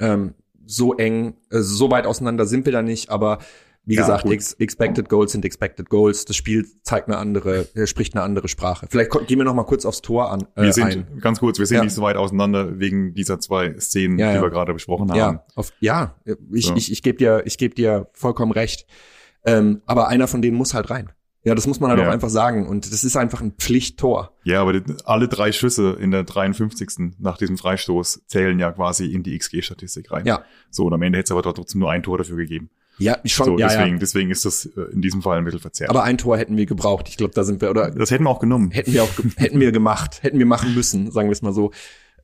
ähm, so eng, äh, so weit auseinander sind wir da nicht, aber wie Ja, gesagt, ex Expected Goals sind Expected Goals. Das Spiel zeigt eine andere, äh, spricht eine andere Sprache. Vielleicht gehen wir noch mal kurz aufs Tor an. Äh, Wir sind, ein. ganz kurz, wir sind Ja. nicht so weit auseinander wegen dieser zwei Szenen, Ja, die wir gerade besprochen haben. Ja, auf, ja, ich, So. ich, ich gebe dir, ich gebe dir vollkommen recht. Ähm, aber einer von denen muss halt rein. Ja, das muss man halt Ja. auch einfach sagen. Und das ist einfach ein Pflichttor. Ja, aber alle drei Schüsse in der 53. nach diesem Freistoß zählen ja quasi in die XG-Statistik rein. Ja. So, und am Ende hätte es aber trotzdem nur ein Tor dafür gegeben. Ja, schon, So, ja, deswegen, ja. deswegen ist das äh, in diesem Fall ein bisschen verzerrt. Aber ein Tor hätten wir gebraucht. Ich glaube, da sind wir, oder das hätten wir auch genommen. hätten wir auch, hätten wir gemacht, hätten wir machen müssen, sagen wir es mal so.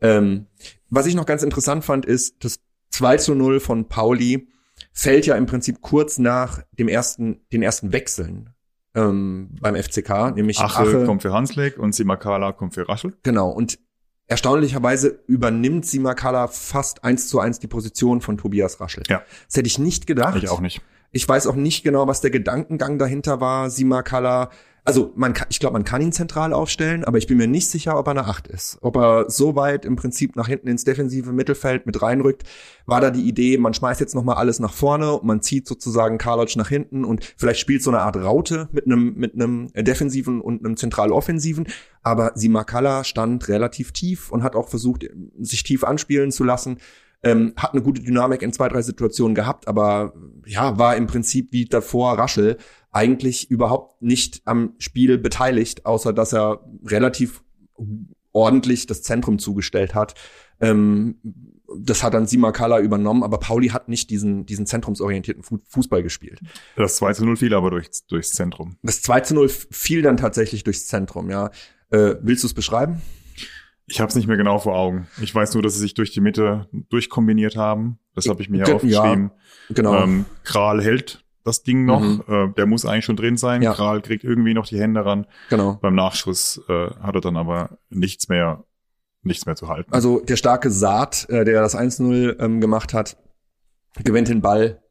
Ähm, was ich noch ganz interessant fand, ist, das 2 zu 0 von Pauli fällt ja im Prinzip kurz nach dem ersten, den ersten Wechseln ähm, beim FCK, nämlich Ache, Ache, kommt für Hansleck und Simakala kommt für Raschel. Genau. Und erstaunlicherweise übernimmt Simakala fast eins zu eins die Position von Tobias Raschel. Ja. Das hätte ich nicht gedacht. Ich auch nicht. Ich weiß auch nicht genau, was der Gedankengang dahinter war. Simakala, also man kann, ich glaube, man kann ihn zentral aufstellen, aber ich bin mir nicht sicher, ob er eine Acht ist. Ob er so weit im Prinzip nach hinten ins defensive Mittelfeld mit reinrückt, war da die Idee, man schmeißt jetzt nochmal alles nach vorne und man zieht sozusagen Karlotsch nach hinten und vielleicht spielt so eine Art Raute mit einem, mit einem defensiven und einem zentral offensiven. Aber Simakala stand relativ tief und hat auch versucht, sich tief anspielen zu lassen. Ähm, hat eine gute Dynamik in zwei, drei Situationen gehabt, aber ja, war im Prinzip wie davor Raschel eigentlich überhaupt nicht am Spiel beteiligt, außer dass er relativ ordentlich das Zentrum zugestellt hat. Ähm, das hat dann Simakala übernommen, aber Pauli hat nicht diesen, diesen zentrumsorientierten Fu- Fußball gespielt. Das 2 zu 0 fiel aber durch, durchs Zentrum. Das 2 zu 0 fiel dann tatsächlich durchs Zentrum, ja. Äh, willst du es beschreiben? Ich habe es nicht mehr genau vor Augen. Ich weiß nur, dass sie sich durch die Mitte durchkombiniert haben. Das habe ich mir Ja, ja aufgeschrieben. Genau. Ähm, Kral hält das Ding noch. Mhm. Äh, der muss eigentlich schon drin sein. Ja. Kral kriegt irgendwie noch die Hände ran. genau. Beim Nachschuss äh, hat er dann aber nichts mehr, nichts mehr zu halten. Also der starke Saat, äh, der das 1-0 ähm, gemacht hat, gewinnt den Ball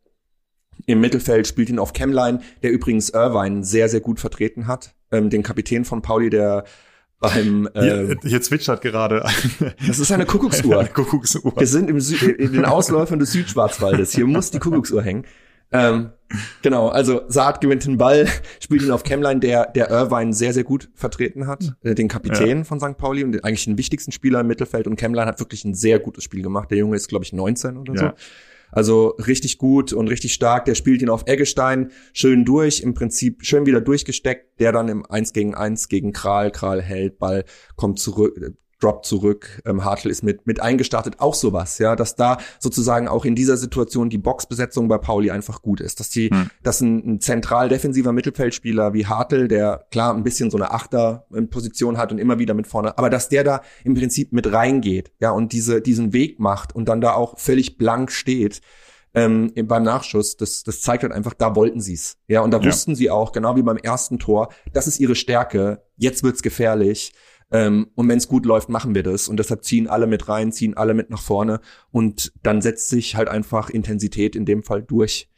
im Mittelfeld, spielt ihn auf Chemline, der übrigens Irvine sehr, sehr gut vertreten hat. Ähm, den Kapitän von Pauli, der beim äh, hier, hier zwitschert gerade. Das ist eine Kuckucksuhr. Eine Kuckucksuhr. Wir sind im Sü in den Ausläufern des Südschwarzwaldes. Hier muss die Kuckucksuhr hängen. Ähm, genau, also Saad gewinnt den Ball, spielt ihn auf Chemline, der, der Irvine sehr, sehr gut vertreten hat, äh, den Kapitän von St. Pauli und eigentlich den wichtigsten Spieler im Mittelfeld. Und Chemline hat wirklich ein sehr gutes Spiel gemacht. Der Junge ist, glaube ich, 19 oder so. Ja. Also richtig gut und richtig stark. Der spielt ihn auf Eggestein schön durch, im Prinzip schön wieder durchgesteckt. Der dann im 1 gegen 1 gegen Kral. Kral hält, Ball kommt zurück, droppt zurück. Ähm, Hartl ist mit, mit eingestartet. Auch sowas, ja, dass da sozusagen auch in dieser Situation die Boxbesetzung bei Pauli einfach gut ist. Dass die, Hm. dass ein, ein zentral defensiver Mittelfeldspieler wie Hartl, der klar ein bisschen so eine Achterposition hat und immer wieder mit vorne, aber dass der da im Prinzip mit reingeht, ja, und diese, diesen Weg macht und dann da auch völlig blank steht, ähm, im- beim Nachschuss, das, das zeigt halt einfach, da wollten sie's. Ja, und da Ja. wussten sie auch, genau wie beim ersten Tor, das ist ihre Stärke, jetzt wird's gefährlich. Ähm, und wenn es gut läuft, machen wir das. Und deshalb ziehen alle mit rein, ziehen alle mit nach vorne. Und dann setzt sich halt einfach Intensität in dem Fall durch.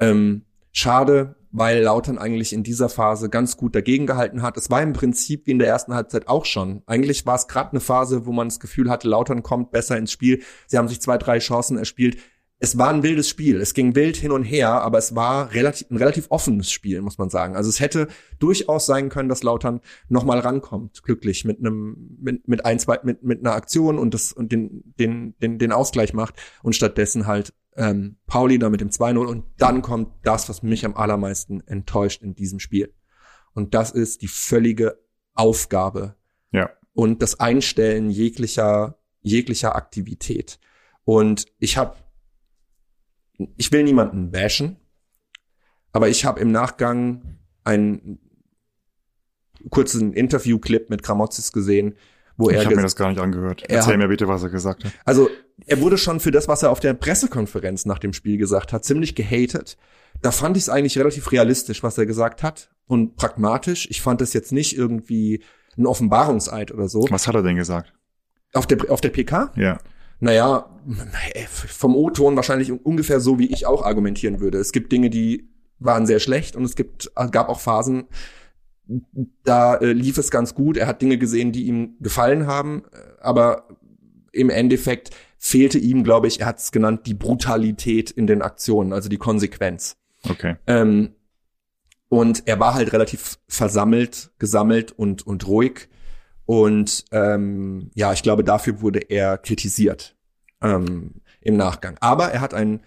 Ähm, schade, weil Lautern eigentlich in dieser Phase ganz gut dagegen gehalten hat. Es war im Prinzip wie in der ersten Halbzeit auch schon. Eigentlich war es gerade eine Phase, wo man das Gefühl hatte, Lautern kommt besser ins Spiel. Sie haben sich zwei, drei Chancen erspielt. Es war ein wildes Spiel. Es ging wild hin und her, aber es war relativ, ein relativ offenes Spiel, muss man sagen. Also es hätte durchaus sein können, dass Lautern nochmal rankommt, glücklich mit einem, mit, mit ein, zwei, mit, mit einer Aktion und das, und den, den, den, den Ausgleich macht und stattdessen halt ähm, Pauli da mit dem 2-0 und dann kommt das, was mich am allermeisten enttäuscht in diesem Spiel. Und das ist die völlige Aufgabe Ja. und das Einstellen jeglicher, jeglicher Aktivität. Und ich habe, ich will niemanden bashen, aber ich habe im Nachgang einen kurzen Interviewclip mit Gramozis gesehen, wo Ich er habe mir das gar nicht angehört. Er Erzähl mir bitte, was er gesagt hat. also er wurde schon für das, was er auf der Pressekonferenz nach dem Spiel gesagt hat, ziemlich gehatet. Da fand ich es eigentlich relativ realistisch, was er gesagt hat und pragmatisch. Ich fand es jetzt nicht irgendwie ein Offenbarungseid oder so. Was hat er denn gesagt? Auf der, auf der PK? Ja. Naja, vom O-Ton wahrscheinlich ungefähr so, wie ich auch argumentieren würde. Es gibt Dinge, die waren sehr schlecht und es gibt, gab auch Phasen, da äh, lief es ganz gut. Er hat Dinge gesehen, die ihm gefallen haben, äh, aber im Endeffekt fehlte ihm, glaube ich, er hat es genannt, die Brutalität in den Aktionen, also die Konsequenz. Okay. Ähm, und er war halt relativ versammelt, gesammelt und, und ruhig. Und ähm, ja, ich glaube, dafür wurde er kritisiert ähm, im Nachgang. Aber er hat ein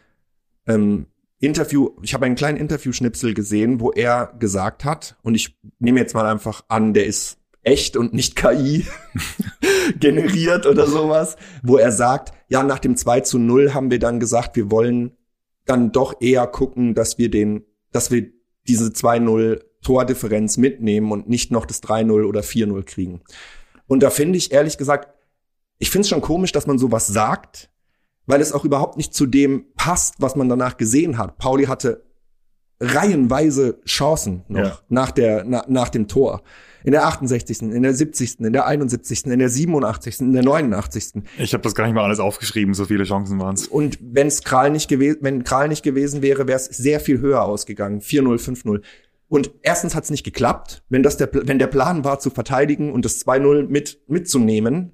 ähm, Interview, ich habe einen kleinen Interviewschnipsel gesehen, wo er gesagt hat, und ich nehme jetzt mal einfach an, der ist echt und nicht KI generiert oder sowas, wo er sagt, ja, nach dem 2 zu 0 haben wir dann gesagt, wir wollen dann doch eher gucken, dass wir den, dass wir diese 2-0 Tordifferenz mitnehmen und nicht noch das 3-0 oder 4-0 kriegen. Und da finde ich ehrlich gesagt, ich finde es schon komisch, dass man sowas sagt, weil es auch überhaupt nicht zu dem passt, was man danach gesehen hat. Pauli hatte reihenweise Chancen noch Ja. nach der na, nach dem Tor. In der 68., in der 70., in der 71., in der 87., in der 89. Ich habe das gar nicht mal alles aufgeschrieben, so viele Chancen waren es. Und wenn es Kral nicht gewesen, wenn Kral nicht gewesen wäre, wäre es sehr viel höher ausgegangen. 4-0, 5-0. Und erstens hat es nicht geklappt. Wenn das der, wenn der Plan war zu verteidigen und das 2-0 mit, mitzunehmen,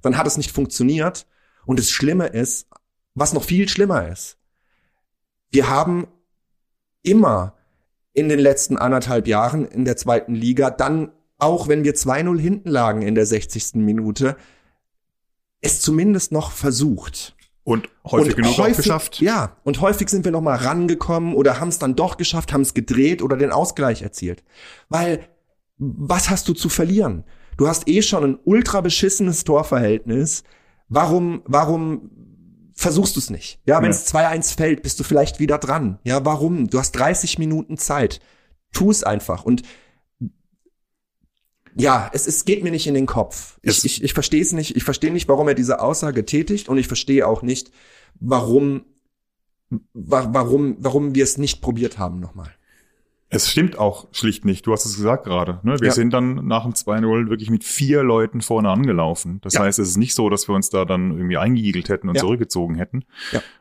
dann hat es nicht funktioniert. Und das Schlimme ist, was noch viel schlimmer ist, wir haben immer in den letzten anderthalb Jahren in der zweiten Liga, dann auch wenn wir 2-0 hinten lagen in der 60. Minute, es zumindest noch versucht. Und häufig genug auch geschafft. Ja, und häufig sind wir noch mal rangekommen oder haben es dann doch geschafft, haben es gedreht oder den Ausgleich erzielt. Weil, was hast du zu verlieren? Du hast eh schon ein ultra beschissenes Torverhältnis. Warum, warum versuchst du es nicht? Ja, wenn Ja. es 2-1 fällt, bist du vielleicht wieder dran. Ja, warum? Du hast 30 Minuten Zeit. Tu es einfach. Und ja, es, es geht mir nicht in den Kopf. Ich, ich, ich verstehe es nicht. Ich verstehe nicht, warum er diese Aussage tätigt und ich verstehe auch nicht, warum, wa warum, warum wir es nicht probiert haben nochmal. Es stimmt auch schlicht nicht. Du hast es gesagt gerade. Ne? Wir Ja. sind dann nach dem 2-0 wirklich mit vier Leuten vorne angelaufen. Das Ja. heißt, es ist nicht so, dass wir uns da dann irgendwie eingeigelt hätten und Ja. zurückgezogen hätten.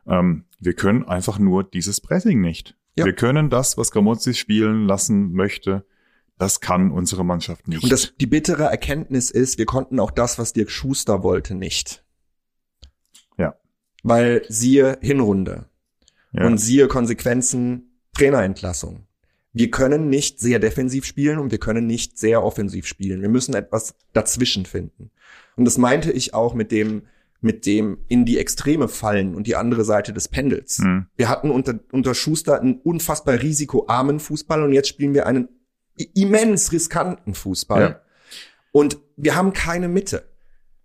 Ähm, wir können einfach nur dieses Pressing nicht. Wir können das, was Gramozzi spielen lassen möchte, das kann unsere Mannschaft nicht. Und das, die bittere Erkenntnis ist, wir konnten auch das, was Dirk Schuster wollte, nicht. Ja. Weil siehe Hinrunde ja. und siehe Konsequenzen Trainerentlassung. Wir können nicht sehr defensiv spielen und wir können nicht sehr offensiv spielen. Wir müssen etwas dazwischen finden. Und das meinte ich auch mit dem, mit dem in die Extreme fallen und die andere Seite des Pendels. Hm. Wir hatten unter, unter Schuster einen unfassbar risikoarmen Fußball und jetzt spielen wir einen immens riskanten Fußball. Ja. Und wir haben keine Mitte.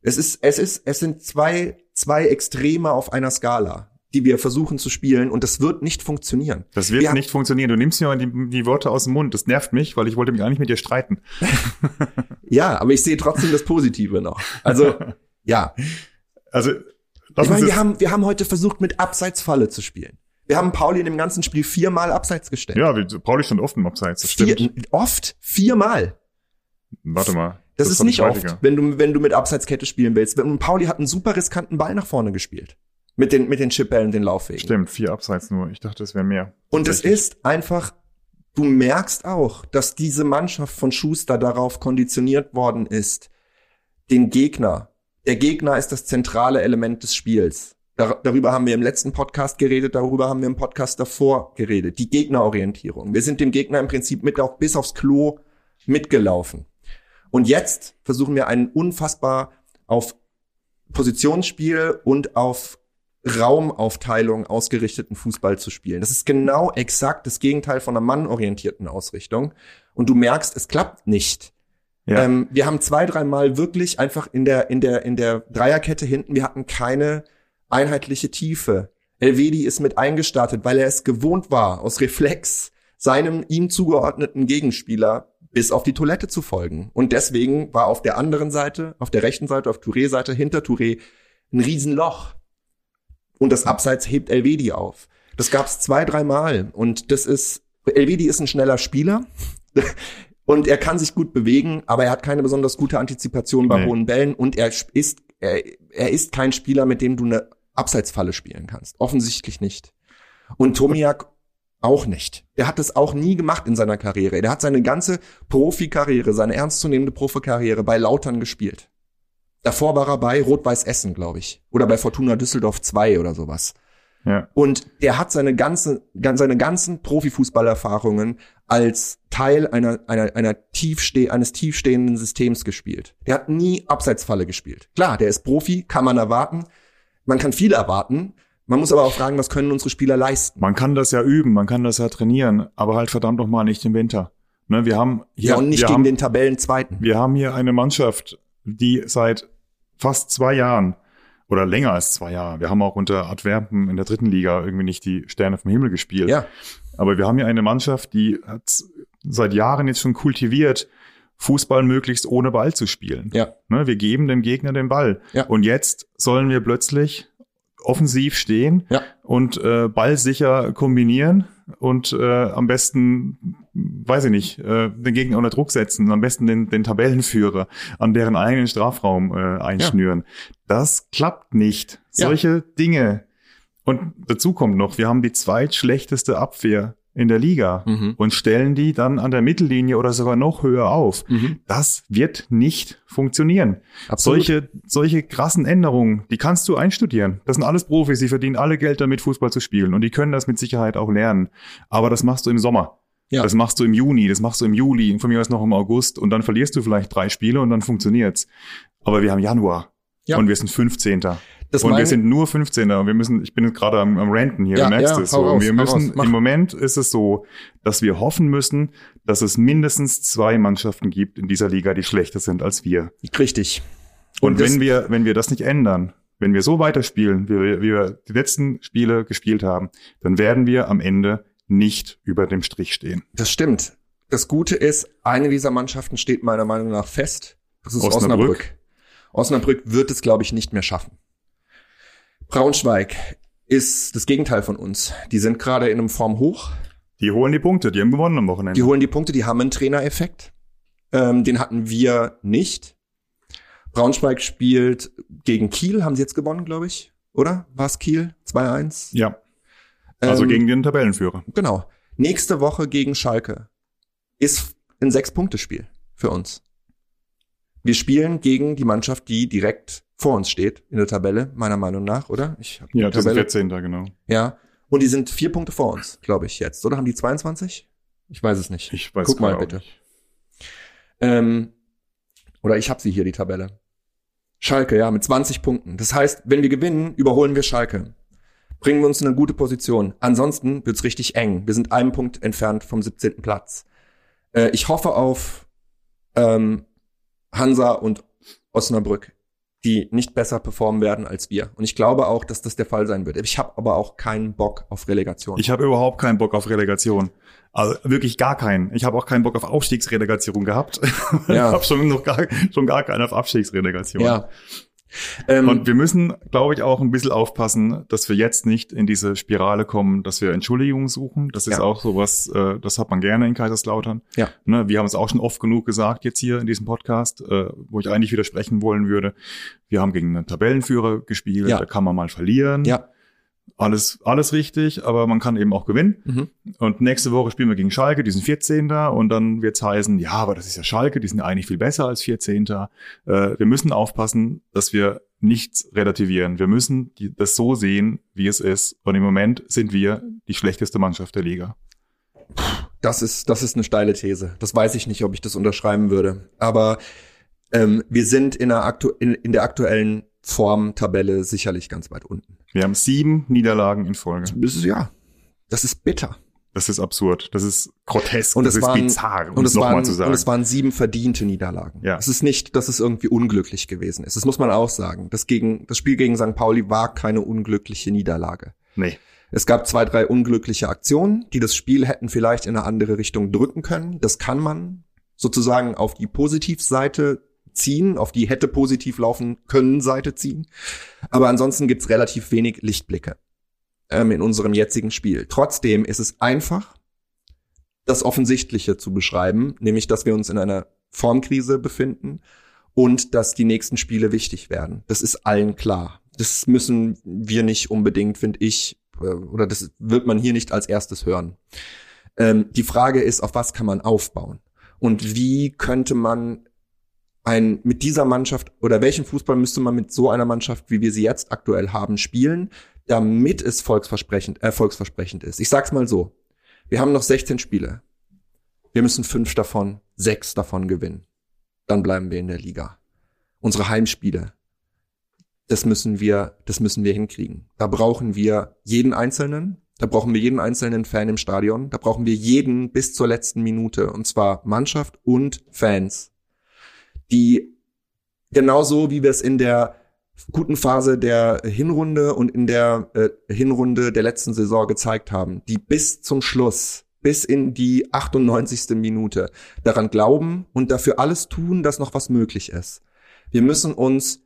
Es ist, es ist, es sind zwei, zwei Extreme auf einer Skala, die wir versuchen zu spielen und das wird nicht funktionieren. Das wird Wir- nicht funktionieren. Du nimmst mir die, die Worte aus dem Mund. Das nervt mich, weil ich wollte mich eigentlich mit dir streiten. Ja, aber ich sehe trotzdem das Positive noch. Also, ja. Also, Ich meine, wir haben, wir haben heute versucht, mit Abseitsfalle zu spielen. Wir haben Pauli in dem ganzen Spiel viermal abseits gestellt. ja, Pauli stand oft im Abseits. Das Vier, stimmt. oft viermal. Warte mal. Das, Das ist nicht ich oft, wenn du, wenn du mit Abseitskette spielen willst. Und Pauli hat einen super riskanten Ball nach vorne gespielt. Mit den, mit den Chipbällen und den Laufwegen. Stimmt, vier Abseits nur. Ich dachte, es wären mehr. Und es ist einfach, du merkst auch, dass diese Mannschaft von Schuster darauf konditioniert worden ist, den Gegner. Der Gegner ist das zentrale Element des Spiels. Dar darüber haben wir im letzten Podcast geredet, darüber haben wir im Podcast davor geredet. Die Gegnerorientierung. Wir sind dem Gegner im Prinzip mit auf, bis aufs Klo mitgelaufen. Und jetzt versuchen wir einen unfassbar auf Positionsspiel und auf Raumaufteilung ausgerichteten Fußball zu spielen. Das ist genau exakt das Gegenteil von einer mannorientierten Ausrichtung. Und du merkst, es klappt nicht. Ja. Ähm, wir haben zwei, dreimal wirklich einfach in der, in der, in der Dreierkette hinten, wir hatten keine einheitliche Tiefe. Elvedi ist mit eingestartet, weil er es gewohnt war, aus Reflex seinem ihm zugeordneten Gegenspieler bis auf die Toilette zu folgen. Und deswegen war auf der anderen Seite, auf der rechten Seite, auf Touré-Seite, hinter Touré, ein Riesenloch. Und das Abseits hebt Elvedi auf. Das gab's zwei, dreimal. Und das ist, Elvedi ist ein schneller Spieler. Und er kann sich gut bewegen, aber er hat keine besonders gute Antizipation bei Nee. hohen Bällen und er ist, er, er ist kein Spieler, mit dem du eine Abseitsfalle spielen kannst. Offensichtlich nicht. Und Tomiak auch nicht. Der hat das auch nie gemacht in seiner Karriere. Der hat seine ganze Profikarriere, seine ernstzunehmende Profikarriere bei Lautern gespielt. Davor war er bei Rot-Weiß Essen, glaube ich. Oder bei Fortuna Düsseldorf 2 oder sowas. ja. Und der hat seine ganze, gan- seine ganzen Profifußballerfahrungen als Teil einer, einer, einer tiefste, eines tiefstehenden Systems gespielt. Der hat nie Abseitsfalle gespielt. Klar, der ist Profi, kann man erwarten. Man kann viel erwarten. Man muss aber auch fragen, was können unsere Spieler leisten? Man kann das ja üben, man kann das ja trainieren, aber halt verdammt noch mal nicht im Winter. Ne, wir haben hier, Ja, und nicht gegen haben, den Tabellenzweiten. wir haben hier eine Mannschaft, die seit fast zwei Jahren oder länger als zwei Jahre, wir haben auch unter Adverpen in der dritten Liga irgendwie nicht die Sterne vom Himmel gespielt. Ja, Aber wir haben hier eine Mannschaft, die hat seit Jahren jetzt schon kultiviert, Fußball möglichst ohne Ball zu spielen. ja, Ne, wir geben dem Gegner den Ball. Ja. Und jetzt sollen wir plötzlich offensiv stehen ja. und äh, ballsicher kombinieren und äh, am besten, weiß ich nicht, äh, den Gegner unter Druck setzen, am besten den, den Tabellenführer an deren eigenen Strafraum äh, einschnüren. Das klappt nicht. Ja. Solche Dinge. Und dazu kommt noch, wir haben die zweitschlechteste Abwehr in der Liga Mhm. und stellen die dann an der Mittellinie oder sogar noch höher auf. Mhm. Das wird nicht funktionieren. Absolut. Solche, solche krassen Änderungen, die kannst du einstudieren. Das sind alles Profis, die verdienen alle Geld damit, Fußball zu spielen. Und die können das mit Sicherheit auch lernen. Aber das machst du im Sommer. Ja. Das machst du im Juni, das machst du im Juli, von mir aus noch im August. Und dann verlierst du vielleicht drei Spiele und dann funktioniert's. Aber wir haben Januar. Ja. Und wir sind 15. Das und wir sind nur 15. Und wir müssen, ich bin jetzt gerade am, am Ranten hier, Ja, du merkst ja, es so. raus, wir müssen, raus, im Moment ist es so, dass wir hoffen müssen, dass es mindestens zwei Mannschaften gibt in dieser Liga, die schlechter sind als wir. Richtig. Und, Und wenn wir, wenn wir das nicht ändern, wenn wir so weiterspielen, wie wir, wie wir die letzten Spiele gespielt haben, dann werden wir am Ende nicht über dem Strich stehen. Das stimmt. Das Gute ist, eine dieser Mannschaften steht meiner Meinung nach fest. Das ist Osnabrück. Osnabrück. Osnabrück wird es, glaube ich, nicht mehr schaffen. Braunschweig ist das Gegenteil von uns. Die sind gerade in einem Form hoch. Die holen die Punkte, die haben gewonnen am Wochenende. Die holen die Punkte, die haben einen Trainereffekt. Ähm, den hatten wir nicht. Braunschweig spielt gegen Kiel, haben sie jetzt gewonnen, glaube ich. Oder? War es Kiel? 2-1? ja, also Ähm, gegen den Tabellenführer. Genau. Nächste Woche gegen Schalke ist ein Sechs-Punkte-Spiel für uns. Wir spielen gegen die Mannschaft, die direkt vor uns steht in der Tabelle, meiner Meinung nach, oder? Ich hab Ja, das Tabelle. 14. genau. Ja. Und die sind vier Punkte vor uns, glaube ich, jetzt. Oder haben die 22? Ich weiß es nicht. Ich weiß Guck mal bitte. nicht. Ähm, oder ich habe sie hier, die Tabelle. Schalke, ja, mit 20 Punkten. Das heißt, wenn wir gewinnen, überholen wir Schalke. Bringen wir uns in eine gute Position. Ansonsten wird's richtig eng. Wir sind einen Punkt entfernt vom 17. Platz. Äh, ich hoffe auf ähm, Hansa und Osnabrück, die nicht besser performen werden als wir. Und ich glaube auch, dass das der Fall sein wird. Ich habe aber auch keinen Bock auf Relegation. Ich habe überhaupt keinen Bock auf Relegation. Also wirklich gar keinen. Ich habe auch keinen Bock auf Aufstiegsrelegation gehabt. Ja. Ich habe schon noch gar, schon gar keinen auf Abstiegsrelegation. ja. Ähm, und wir müssen, glaube ich, auch ein bisschen aufpassen, dass wir jetzt nicht in diese Spirale kommen, dass wir Entschuldigungen suchen. Das ist ja. auch sowas, äh, das hat man gerne in Kaiserslautern. Ja. Ne, wir haben es auch schon oft genug gesagt jetzt hier in diesem Podcast, äh, wo ich eigentlich widersprechen wollen würde. Wir haben gegen einen Tabellenführer gespielt, ja. da kann man mal verlieren. Ja alles, alles richtig, aber man kann eben auch gewinnen. Mhm. Und nächste Woche spielen wir gegen Schalke, die sind 14. Und dann wird's heißen, ja, aber das ist ja Schalke, die sind eigentlich viel besser als 14. Äh, wir müssen aufpassen, dass wir nichts relativieren. Wir müssen die, das so sehen, wie es ist. Und im Moment sind wir die schlechteste Mannschaft der Liga. Das ist, das ist eine steile These. Das weiß ich nicht, ob ich das unterschreiben würde. Aber ähm, wir sind in der, aktu in, in der aktuellen Formtabelle sicherlich ganz weit unten. Wir haben sieben Niederlagen in Folge. Das ist, ja, das ist bitter. Das ist absurd. Das ist grotesk. Und das es ist waren, bizarr, um und es waren, zu sagen. Und es waren sieben verdiente Niederlagen. Ja. Es ist nicht, dass es irgendwie unglücklich gewesen ist. Das muss man auch sagen. Das, gegen, das Spiel gegen St. Pauli war keine unglückliche Niederlage. Nee. Es gab zwei, drei unglückliche Aktionen, die das Spiel hätten vielleicht in eine andere Richtung drücken können. Das kann man sozusagen auf die Positivseite ziehen, auf die hätte positiv laufen können Seite ziehen. Aber ansonsten gibt's relativ wenig Lichtblicke ähm, in unserem jetzigen Spiel. Trotzdem ist es einfach, das Offensichtliche zu beschreiben, nämlich dass wir uns in einer Formkrise befinden und dass die nächsten Spiele wichtig werden. Das ist allen klar. Das müssen wir nicht unbedingt, finde ich, äh, oder das wird man hier nicht als erstes hören. Ähm, die Frage ist, auf was kann man aufbauen? Und wie könnte man ein, mit dieser Mannschaft oder welchen Fußball müsste man mit so einer Mannschaft, wie wir sie jetzt aktuell haben, spielen, damit es volksversprechend, erfolgsversprechend ist. Ich sag's mal so. Wir haben noch 16 Spiele. Wir müssen fünf davon, sechs davon gewinnen. Dann bleiben wir in der Liga. Unsere Heimspiele. Das müssen wir, das müssen wir hinkriegen. Da brauchen wir jeden Einzelnen. Da brauchen wir jeden einzelnen Fan im Stadion. Da brauchen wir jeden bis zur letzten Minute. Und zwar Mannschaft und Fans die genauso wie wir es in der guten Phase der Hinrunde und in der äh, Hinrunde der letzten Saison gezeigt haben, die bis zum Schluss, bis in die 98. Minute daran glauben und dafür alles tun, dass noch was möglich ist. Wir müssen uns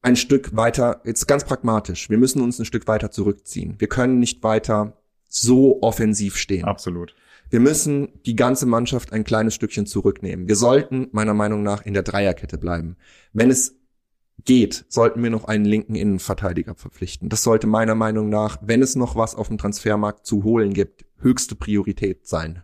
ein Stück weiter, jetzt ganz pragmatisch, wir müssen uns ein Stück weiter zurückziehen. Wir können nicht weiter so offensiv stehen. Absolut. Wir müssen die ganze Mannschaft ein kleines Stückchen zurücknehmen. Wir sollten meiner Meinung nach in der Dreierkette bleiben. Wenn es geht, sollten wir noch einen linken Innenverteidiger verpflichten. Das sollte meiner Meinung nach, wenn es noch was auf dem Transfermarkt zu holen gibt, höchste Priorität sein.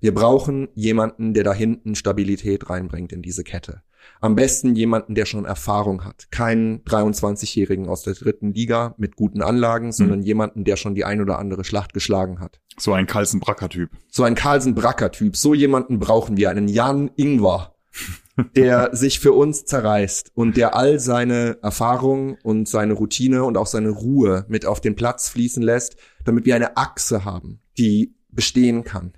Wir brauchen jemanden, der da hinten Stabilität reinbringt in diese Kette. Am besten jemanden, der schon Erfahrung hat. Keinen 23-Jährigen aus der dritten Liga mit guten Anlagen, sondern mhm. jemanden, der schon die ein oder andere Schlacht geschlagen hat. So ein Carlsen-Bracker-Typ. So ein Carlsen-Bracker-Typ. So jemanden brauchen wir. Einen Jan Ingwer, der sich für uns zerreißt und der all seine Erfahrung und seine Routine und auch seine Ruhe mit auf den Platz fließen lässt, damit wir eine Achse haben, die bestehen kann.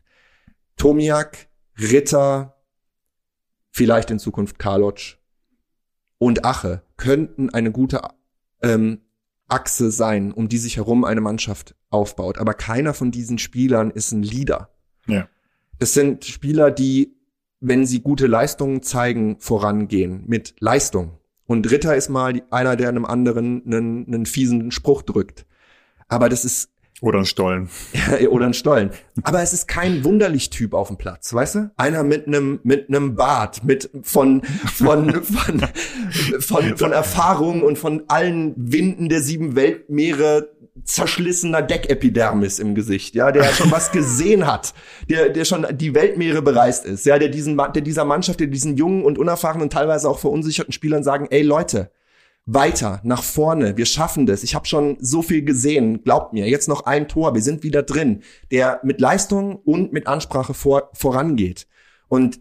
Tomiak, Ritter, vielleicht in Zukunft Karlotsch und Ache könnten eine gute ähm, Achse sein, um die sich herum eine Mannschaft aufbaut. Aber keiner von diesen Spielern ist ein Leader. Ja. Das sind Spieler, die, wenn sie gute Leistungen zeigen, vorangehen mit Leistung. Und Ritter ist mal einer, der einem anderen einen, einen fiesen Spruch drückt. Aber das ist oder ein Stollen. Oder ein Stollen. Aber es ist kein Wunderlich-Typ auf dem Platz, weißt du? Einer mit einem mit einem Bart, mit von von von von, von Erfahrung und von allen Winden der sieben Weltmeere zerschlissener Deckepidermis im Gesicht, ja, der schon was gesehen hat, der der schon die Weltmeere bereist ist, ja, der diesen der dieser Mannschaft, der diesen jungen und unerfahrenen teilweise auch verunsicherten Spielern sagen, ey Leute, weiter, nach vorne, wir schaffen das. Ich habe schon so viel gesehen, glaubt mir, jetzt noch ein Tor, wir sind wieder drin, der mit Leistung und mit Ansprache vor, vorangeht. Und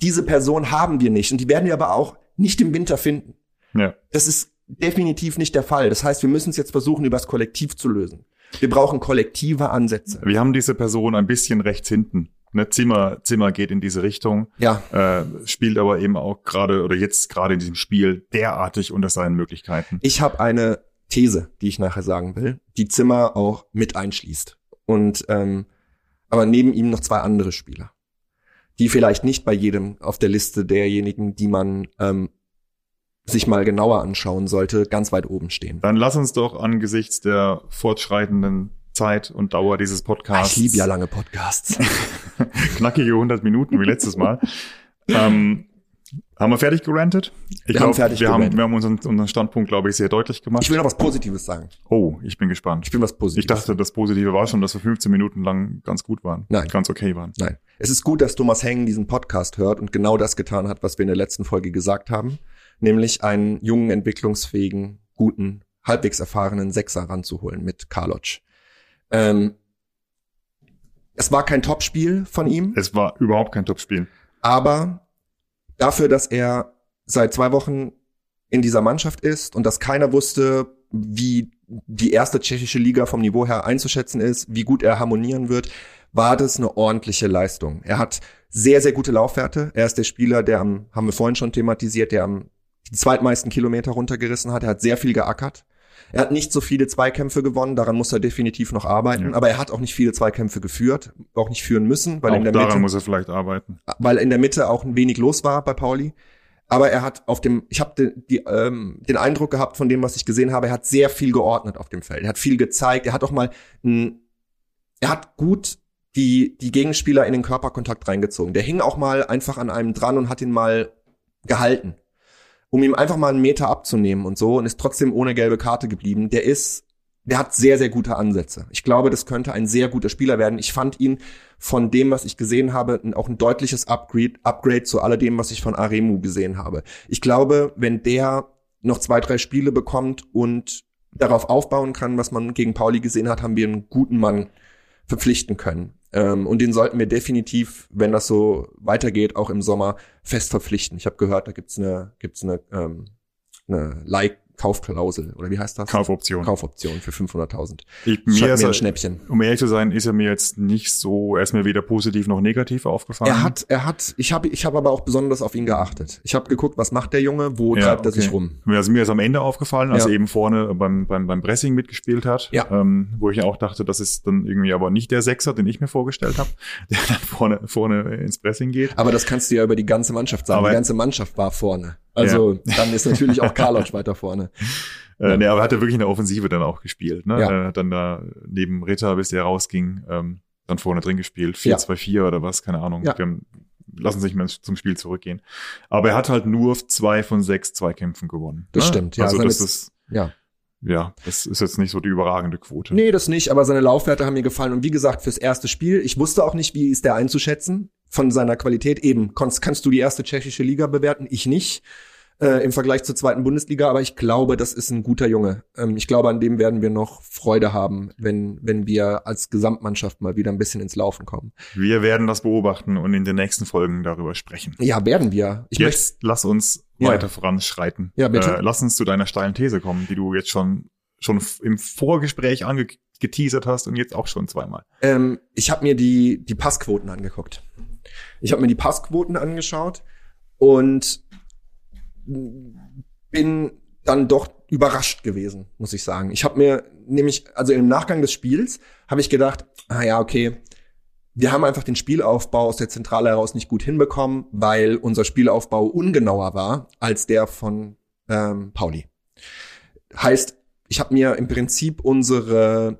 diese Person haben wir nicht und die werden wir aber auch nicht im Winter finden. Ja. Das ist definitiv nicht der Fall. Das heißt, wir müssen es jetzt versuchen, übers Kollektiv zu lösen. Wir brauchen kollektive Ansätze. Wir haben diese Person ein bisschen rechts hinten. Ne, Zimmer, Zimmer geht in diese Richtung. Ja. Äh, spielt aber eben auch gerade oder jetzt gerade in diesem Spiel derartig unter seinen Möglichkeiten. Ich habe eine These, die ich nachher sagen will, die Zimmer auch mit einschließt. Und ähm, aber neben ihm noch zwei andere Spieler, die vielleicht nicht bei jedem auf der Liste derjenigen, die man ähm, sich mal genauer anschauen sollte, ganz weit oben stehen. Dann lass uns doch angesichts der fortschreitenden Zeit und Dauer dieses Podcasts. Ich liebe ja lange Podcasts. knackige 100 Minuten wie letztes Mal. ähm, haben wir fertig gerantet? Ich Wir glaub, haben fertig wir haben, gerantet. wir haben unseren, unseren Standpunkt, glaube ich, sehr deutlich gemacht. Ich will noch was Positives sagen. oh, ich bin gespannt. Ich will was Positives. Ich dachte, das Positive war schon, dass wir 15 Minuten lang ganz gut waren. Nein. Ganz okay waren. Nein. Es ist gut, dass Thomas Hengen diesen Podcast hört und genau das getan hat, was wir in der letzten Folge gesagt haben, nämlich einen jungen, entwicklungsfähigen, guten, halbwegs erfahrenen Sechser ranzuholen mit Karlotsch. Ähm, es war kein Topspiel von ihm, Es war überhaupt kein Topspiel. aber dafür, dass er seit zwei Wochen in dieser Mannschaft ist und dass keiner wusste, wie die erste tschechische Liga vom Niveau her einzuschätzen ist, wie gut er harmonieren wird, war das eine ordentliche Leistung. Er hat sehr, sehr gute Laufwerte. Er ist der Spieler, der am, haben wir vorhin schon thematisiert, der am die zweitmeisten Kilometer runtergerissen hat. Er hat sehr viel geackert. Er hat nicht so viele Zweikämpfe gewonnen, daran muss er definitiv noch arbeiten, Ja. aber er hat auch nicht viele Zweikämpfe geführt, auch nicht führen müssen, weil Auch in der daran Mitte muss er vielleicht arbeiten. weil in der Mitte auch ein wenig los war bei Pauli. Aber er hat auf dem, ich habe die, ähm, den Eindruck gehabt von dem, was ich gesehen habe, er hat sehr viel geordnet auf dem Feld. Er hat viel gezeigt. Er hat auch mal, ein, er hat gut die die Gegenspieler in den Körperkontakt reingezogen. Der hing auch mal einfach an einem dran und hat ihn mal gehalten, um ihm einfach mal einen Meter abzunehmen und so und ist trotzdem ohne gelbe Karte geblieben. Der ist, der hat sehr sehr gute Ansätze. Ich glaube, das könnte ein sehr guter Spieler werden. Ich fand ihn von dem, was ich gesehen habe, auch ein deutliches Upgrade, Upgrade zu alledem, was ich von Aremu gesehen habe. Ich glaube, wenn der noch zwei, drei Spiele bekommt und darauf aufbauen kann, was man gegen Pauli gesehen hat, haben wir einen guten Mann verpflichten können. Ähm, und den sollten wir definitiv, wenn das so weitergeht, auch im Sommer fest verpflichten. Ich habe gehört, da gibt's eine, gibt's eine, ähm, eine Like-Kaufklausel oder wie heißt das? Kaufoption. Kaufoption für 500.000. Ich, mir mir ist ein Schnäppchen. um ehrlich zu sein, ist er mir jetzt nicht so, er ist mir weder positiv noch negativ aufgefallen. Er hat, er hat, ich habe, ich habe aber auch besonders auf ihn geachtet. Ich habe geguckt, was macht der Junge, wo Ja, treibt er okay. sich rum. Also mir ist am Ende aufgefallen, als Ja. er eben vorne beim, beim, beim Pressing mitgespielt hat, Ja. ähm, wo ich auch dachte, das ist dann irgendwie aber nicht der Sechser, den ich mir vorgestellt habe, der dann vorne, vorne ins Pressing geht. Aber das kannst du ja über die ganze Mannschaft sagen. Aber- die ganze Mannschaft war vorne. Also dann ist natürlich auch Karlosch weiter vorne. Äh, nee, aber er hat ja wirklich in der Offensive dann auch gespielt. Ne? Ja. Er hat dann da neben Ritter, bis der rausging, ähm, dann vorne drin gespielt. Ja. 4-2-4 oder was, keine Ahnung. Ja. Wir haben, lassen sich mal zum Spiel zurückgehen. Aber er hat halt nur zwei von sechs Zweikämpfen gewonnen. Das ne? stimmt, ja, Also das ist, Ja. ja, das ist jetzt nicht so die überragende Quote. Nee, das nicht, aber seine Laufwerte haben mir gefallen. Und wie gesagt, fürs erste Spiel, ich wusste auch nicht, wie ist der einzuschätzen von seiner Qualität. Eben, kannst, kannst du die erste tschechische Liga bewerten? Ich nicht. Äh, Im Vergleich zur zweiten Bundesliga, aber ich glaube, das ist ein guter Junge. Ähm, ich glaube, an dem werden wir noch Freude haben, wenn, wenn wir als Gesamtmannschaft mal wieder ein bisschen ins Laufen kommen. Wir werden das beobachten und in den nächsten Folgen darüber sprechen. Ja, werden wir. Ich möchte, Jetzt lass uns Ja. weiter voranschreiten. Ja, bitte. Äh, lass uns zu deiner steilen These kommen, die du jetzt schon schon im Vorgespräch angeteasert hast und jetzt auch schon zweimal. ähm, ich habe mir die, die Passquoten angeguckt. Ich habe mir die Passquoten angeschaut und bin dann doch überrascht gewesen, muss ich sagen. Ich habe mir nämlich, also im Nachgang des Spiels, habe ich gedacht, ah ja, okay, wir haben einfach den Spielaufbau aus der Zentrale heraus nicht gut hinbekommen, weil unser Spielaufbau ungenauer war als der von ähm, Pauli. Heißt, ich habe mir im Prinzip unsere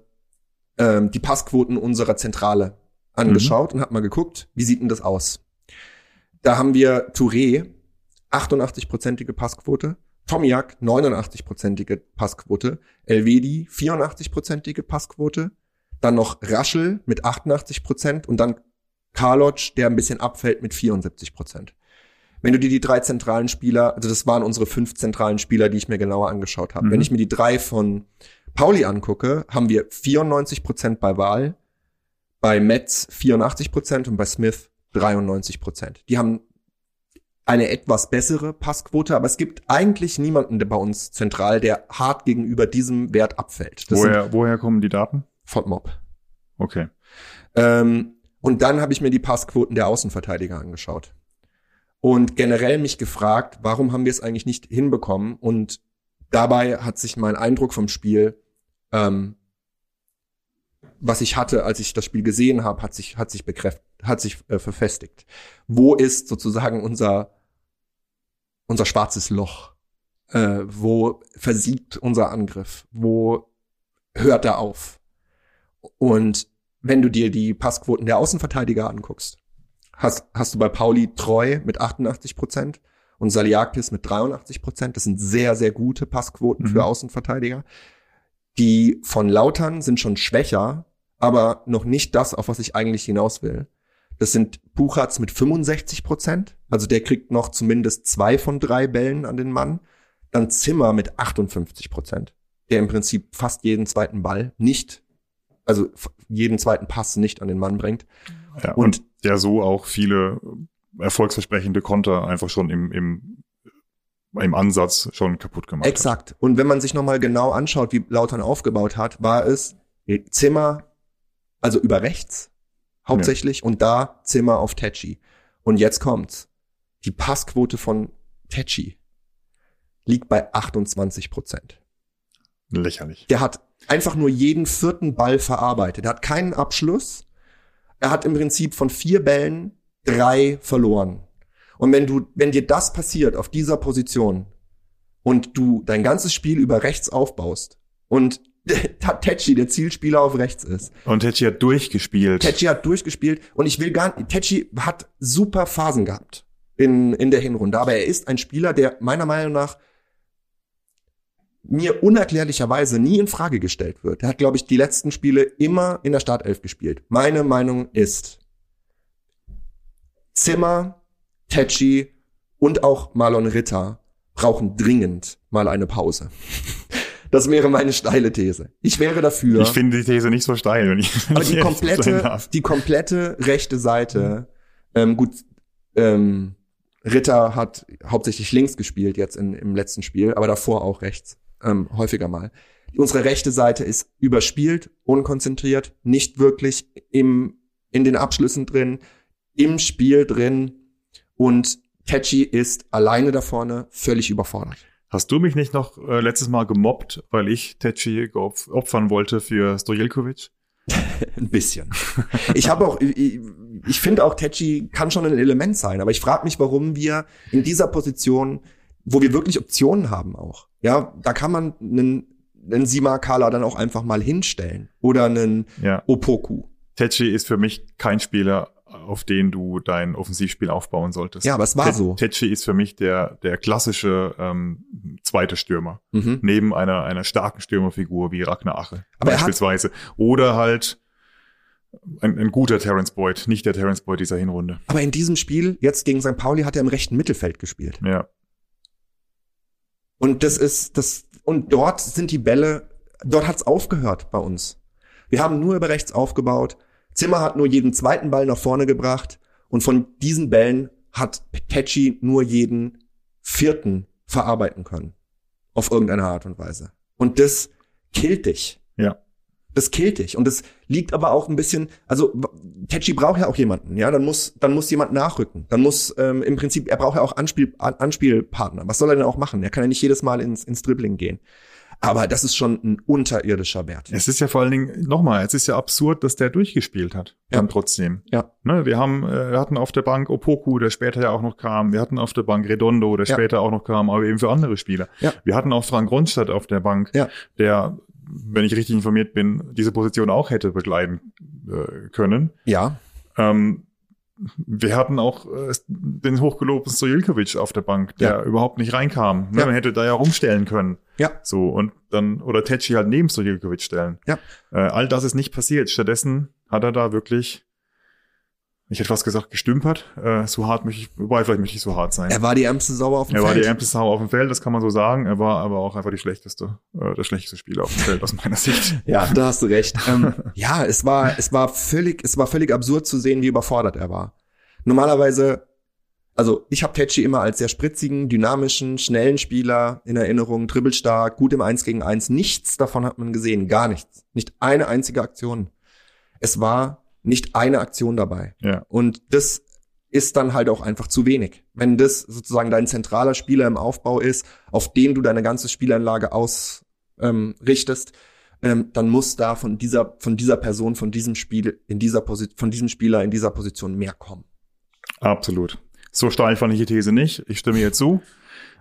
ähm, die Passquoten unserer Zentrale angeschaut und habe mal geguckt, wie sieht denn das aus? Da haben wir Touré 88-prozentige Passquote, Tomiak 89-prozentige Passquote, Elvedi 84-prozentige Passquote, dann noch Raschel mit 88 Prozent und dann Karlotsch, der ein bisschen abfällt mit 74 Prozent. Wenn du dir die drei zentralen Spieler, also das waren unsere fünf zentralen Spieler, die ich mir genauer angeschaut habe. Mhm. Wenn ich mir die drei von Pauli angucke, haben wir 94 Prozent bei Wahl, bei Metz 84 Prozent und bei Smith 93 Prozent. Die haben eine etwas bessere Passquote, aber es gibt eigentlich niemanden bei uns zentral, der hart gegenüber diesem Wert abfällt. Das sind Woher, woher kommen die Daten? FODMOB. Okay. Ähm, und dann habe ich mir die Passquoten der Außenverteidiger angeschaut. Und generell mich gefragt, warum haben wir es eigentlich nicht hinbekommen? Und dabei hat sich mein Eindruck vom Spiel, ähm, was ich hatte, als ich das Spiel gesehen habe, hat sich, hat sich bekräftigt, hat sich äh, verfestigt. Wo ist sozusagen unser, unser schwarzes Loch? Äh, wo versiegt unser Angriff? Wo hört er auf? Und wenn du dir die Passquoten der Außenverteidiger anguckst, hast, hast du bei Pauli Treu mit 88 Prozent und Saliakis mit 83 Prozent. Das sind sehr, sehr gute Passquoten mhm. für Außenverteidiger. Die von Lautern sind schon schwächer, aber noch nicht das, auf was ich eigentlich hinaus will. Das sind Buchatz mit 65 Prozent, also der kriegt noch zumindest zwei von drei Bällen an den Mann. Dann Zimmer mit 58 Prozent, der im Prinzip fast jeden zweiten Ball nicht, also jeden zweiten Pass nicht an den Mann bringt. Ja, und, und der so auch viele erfolgsversprechende Konter einfach schon im, im, im Ansatz schon kaputt gemacht Exakt. Hat. Und wenn man sich nochmal genau anschaut, wie Lautern aufgebaut hat, war es Zimmer, also über rechts hauptsächlich ja. und da Zimmer auf Tetchy. Und jetzt kommt's. Die Passquote von Tetchy liegt bei 28 Prozent. Lächerlich. Der hat einfach nur jeden vierten Ball verarbeitet. Er hat keinen Abschluss. Er hat im Prinzip von vier Bällen drei verloren. Und wenn du, wenn dir das passiert auf dieser Position und du dein ganzes Spiel über rechts aufbaust und Tetchi der Zielspieler auf rechts ist. Und Tetchi hat durchgespielt. Tetchi hat durchgespielt und ich will gar nicht, Tetchi hat super Phasen gehabt in, in der Hinrunde, aber er ist ein Spieler, der meiner Meinung nach mir unerklärlicherweise nie in Frage gestellt wird. Er hat, glaube ich, die letzten Spiele immer in der Startelf gespielt. Meine Meinung ist, Zimmer, Tetchi und auch Marlon Ritter brauchen dringend mal eine Pause. Das wäre meine steile These. Ich wäre dafür. Ich finde die These nicht so steil. Wenn ich, wenn aber die komplette, die komplette rechte Seite, ähm, gut, ähm, Ritter hat hauptsächlich links gespielt jetzt in, im letzten Spiel, aber davor auch rechts, ähm, häufiger mal. Unsere rechte Seite ist überspielt, unkonzentriert, nicht wirklich im, in den Abschlüssen drin, im Spiel drin und Tetchy ist alleine da vorne völlig überfordert. Hast du mich nicht noch äh, letztes Mal gemobbt, weil ich Tetschi opfern wollte für Stojelkovic? ein bisschen. Ich habe auch, ich, ich finde auch, Tetschi kann schon ein Element sein, aber ich frage mich, warum wir in dieser Position, wo wir wirklich Optionen haben auch, ja, da kann man einen, einen Simakala dann auch einfach mal hinstellen oder einen ja. Opoku. Tetschi ist für mich kein Spieler, auf den du dein Offensivspiel aufbauen solltest. Ja, aber es war Te so. Tetschi ist für mich der, der klassische ähm, zweite Stürmer. Mhm. Neben einer, einer starken Stürmerfigur wie Ragnar Ache aber beispielsweise. Oder halt ein, ein guter Terence Boyd, nicht der Terence Boyd dieser Hinrunde. Aber in diesem Spiel, jetzt gegen St. Pauli, hat er im rechten Mittelfeld gespielt. Ja. Und das ist, das, und dort sind die Bälle, dort hat's aufgehört bei uns. Wir haben nur über rechts aufgebaut. Zimmer hat nur jeden zweiten Ball nach vorne gebracht und von diesen Bällen hat Petchy nur jeden vierten verarbeiten können. Auf irgendeine Art und Weise. Und das killt dich. Ja. Das killt dich. Und das liegt aber auch ein bisschen, also Tetchi braucht ja auch jemanden, ja, dann muss, dann muss jemand nachrücken. Dann muss ähm, im Prinzip, er braucht ja auch Anspiel, Anspielpartner. Was soll er denn auch machen? Er kann ja nicht jedes Mal ins, ins Dribbling gehen. Aber das ist schon ein unterirdischer Wert. Es ist ja vor allen Dingen, nochmal, es ist ja absurd, dass der durchgespielt hat. Ja. Dann trotzdem. Ja. Ne, wir haben, äh, wir hatten auf der Bank Opoku, der später ja auch noch kam. Wir hatten auf der Bank Redondo, der ja. später auch noch kam, aber eben für andere Spieler. Ja. Wir hatten auch Frank Ronstadt auf der Bank, ja. der, wenn ich richtig informiert bin, diese Position auch hätte begleiten äh, können. Ja. Ähm, wir hatten auch äh, den hochgelobten Stojilkovic auf der Bank, der ja. überhaupt nicht reinkam. Ne? Ja. Man hätte da ja rumstellen können. Ja. So, und dann, oder Tetschi halt neben Stojilkovic stellen. Ja. Äh, all das ist nicht passiert. Stattdessen hat er da wirklich ich hätte fast gesagt, gestümpert. Äh, so hart möchte ich, wobei vielleicht möchte ich so hart sein. Er war die ärmste Sau auf dem er Feld. Er war die ärmste Sau auf dem Feld, das kann man so sagen. Er war aber auch einfach die schlechteste, äh, der schlechteste Spieler auf dem Feld aus meiner Sicht. ja, da hast du recht. ähm, ja, es war, es war völlig, es war völlig absurd zu sehen, wie überfordert er war. Normalerweise, also ich habe Tetschi immer als sehr spritzigen, dynamischen, schnellen Spieler in Erinnerung, dribbelstark, gut im Eins gegen Eins. Nichts davon hat man gesehen, gar nichts. Nicht eine einzige Aktion. Es war nicht eine Aktion dabei. Ja. Und das ist dann halt auch einfach zu wenig. Wenn das sozusagen dein zentraler Spieler im Aufbau ist, auf den du deine ganze Spielanlage ausrichtest, ähm, ähm, dann muss da von dieser, von dieser Person, von diesem Spiel, in dieser Position, von diesem Spieler in dieser Position mehr kommen. Absolut. So steil fand ich die These nicht. Ich stimme ihr zu.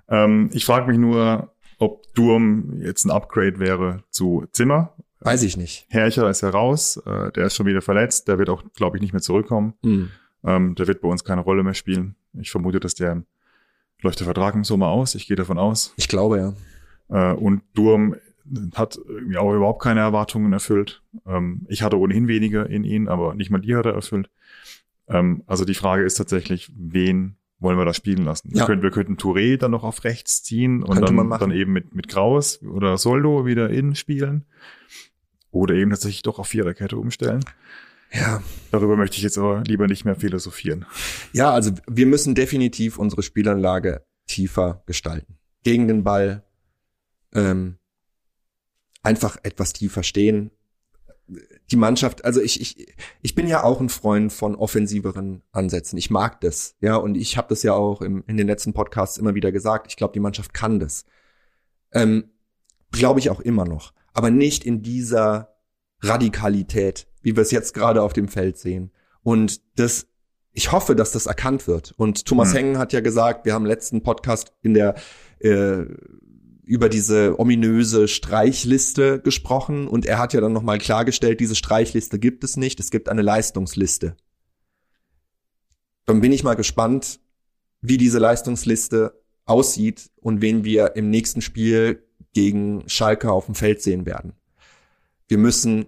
Ähm, ich frage mich nur, ob Durm jetzt ein Upgrade wäre zu Zimmer. Weiß ich nicht. Herrcher ist ja raus, äh, der ist schon wieder verletzt, der wird auch, glaube ich, nicht mehr zurückkommen. Hm. Ähm, der wird bei uns keine Rolle mehr spielen. Ich vermute, dass der läuft der Vertrag im Sommer aus. Ich gehe davon aus. Ich glaube ja. Äh, und Durm hat irgendwie auch überhaupt keine Erwartungen erfüllt. Ähm, ich hatte ohnehin weniger in ihn, aber nicht mal die hat er erfüllt. Ähm, also die Frage ist tatsächlich, wen wollen wir da spielen lassen? Ja. Wir, könnten, wir könnten Touré dann noch auf rechts ziehen und Könnte dann, dann eben mit, mit Kraus oder Soldo wieder in spielen. Oder eben tatsächlich doch auf Viererkette umstellen. Ja. Darüber möchte ich jetzt aber lieber nicht mehr philosophieren. Ja, also wir müssen definitiv unsere Spielanlage tiefer gestalten. Gegen den Ball ähm, einfach etwas tiefer stehen. Die Mannschaft, also ich, ich, ich bin ja auch ein Freund von offensiveren Ansätzen. Ich mag das, ja, und ich habe das ja auch im, in den letzten Podcasts immer wieder gesagt. Ich glaube, die Mannschaft kann das. Ähm, glaube ich auch immer noch, aber nicht in dieser Radikalität, wie wir es jetzt gerade auf dem Feld sehen. Und das, ich hoffe, dass das erkannt wird. Und Thomas Hm. Hengen hat ja gesagt, wir haben im letzten Podcast in der äh, über diese ominöse Streichliste gesprochen und er hat ja dann nochmal klargestellt, diese Streichliste gibt es nicht, es gibt eine Leistungsliste. Dann bin ich mal gespannt, wie diese Leistungsliste aussieht und wen wir im nächsten Spiel gegen Schalke auf dem Feld sehen werden. Wir müssen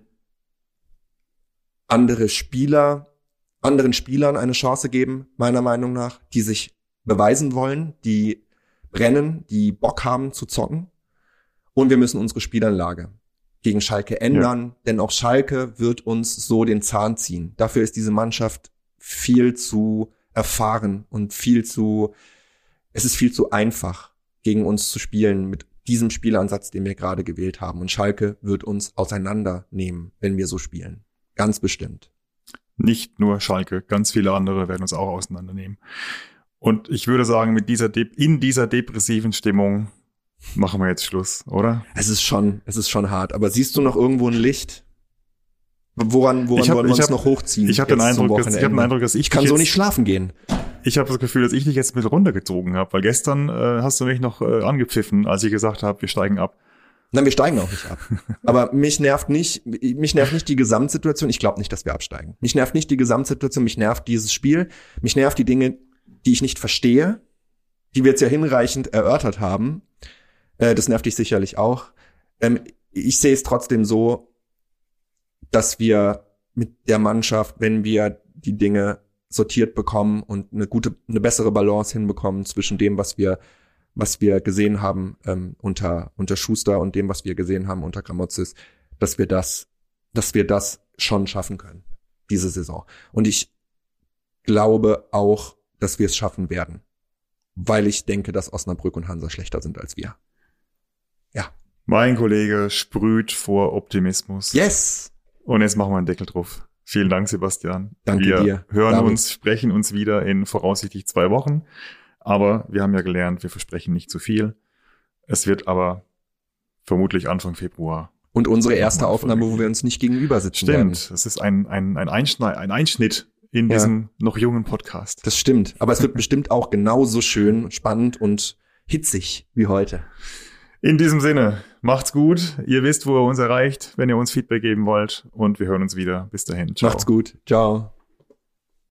andere Spieler, anderen Spielern eine Chance geben, meiner Meinung nach, die sich beweisen wollen, die brennen, die Bock haben zu zocken. Und wir müssen unsere Spielanlage gegen Schalke ändern, denn auch Schalke wird uns so den Zahn ziehen. Dafür ist diese Mannschaft viel zu erfahren und viel zu, es ist viel zu einfach, gegen uns zu spielen mit diesem Spielansatz, den wir gerade gewählt haben. Und Schalke wird uns auseinandernehmen, wenn wir so spielen. Ganz bestimmt. Nicht nur Schalke, ganz viele andere werden uns auch auseinandernehmen. Und ich würde sagen, mit dieser De in dieser depressiven Stimmung machen wir jetzt Schluss, oder? Es ist schon, es ist schon hart. Aber siehst du noch irgendwo ein Licht? Woran, woran Ich hab- wollen wir uns hab- noch hochziehen? Ich habe den jetzt zum Eindruck, dass, ich habe den Wochenende? Eindruck, dass ich ich kann so jetzt, nicht schlafen gehen. Ich habe das Gefühl, dass ich dich jetzt ein bisschen runtergezogen habe, weil gestern äh, hast du mich noch äh, angepfiffen, als ich gesagt habe, wir steigen ab. Nein, wir steigen auch nicht ab. Aber mich nervt nicht, mich nervt nicht die Gesamtsituation. Ich glaube nicht, dass wir absteigen. Mich nervt nicht die Gesamtsituation, mich nervt dieses Spiel. Mich nervt die Dinge, die ich nicht verstehe, die wir jetzt ja hinreichend erörtert haben. Äh, das nervt dich sicherlich auch. Ähm, ich sehe es trotzdem so, dass wir mit der Mannschaft, wenn wir die Dinge sortiert bekommen und eine gute, eine bessere Balance hinbekommen zwischen dem, was wir was wir gesehen haben ähm, unter unter Schuster und dem, was wir gesehen haben unter Gramozis, dass wir das, dass wir das schon schaffen können diese Saison. Und ich glaube auch, dass wir es schaffen werden, weil ich denke, dass Osnabrück und Hansa schlechter sind als wir. Mein Kollege sprüht vor Optimismus. Yes. Und jetzt machen wir einen Deckel drauf. Vielen Dank, Sebastian. Danke wir dir, hören David. uns, sprechen uns wieder in voraussichtlich zwei Wochen. Aber wir haben ja gelernt, wir versprechen nicht zu viel. Es wird aber vermutlich Anfang Februar. Und unsere erste Aufnahme, wo wir uns nicht gegenüber sitzen werden. Stimmt. Es ist ein, ein, ein, Einschneid, ein Einschnitt in Ja. diesem noch jungen Podcast. Das stimmt. Aber es wird bestimmt auch genauso schön, spannend und hitzig wie heute. In diesem Sinne, macht's gut. Ihr wisst, wo ihr uns erreicht, wenn ihr uns Feedback geben wollt. Und wir hören uns wieder. Bis dahin. Ciao. Macht's gut. Ciao.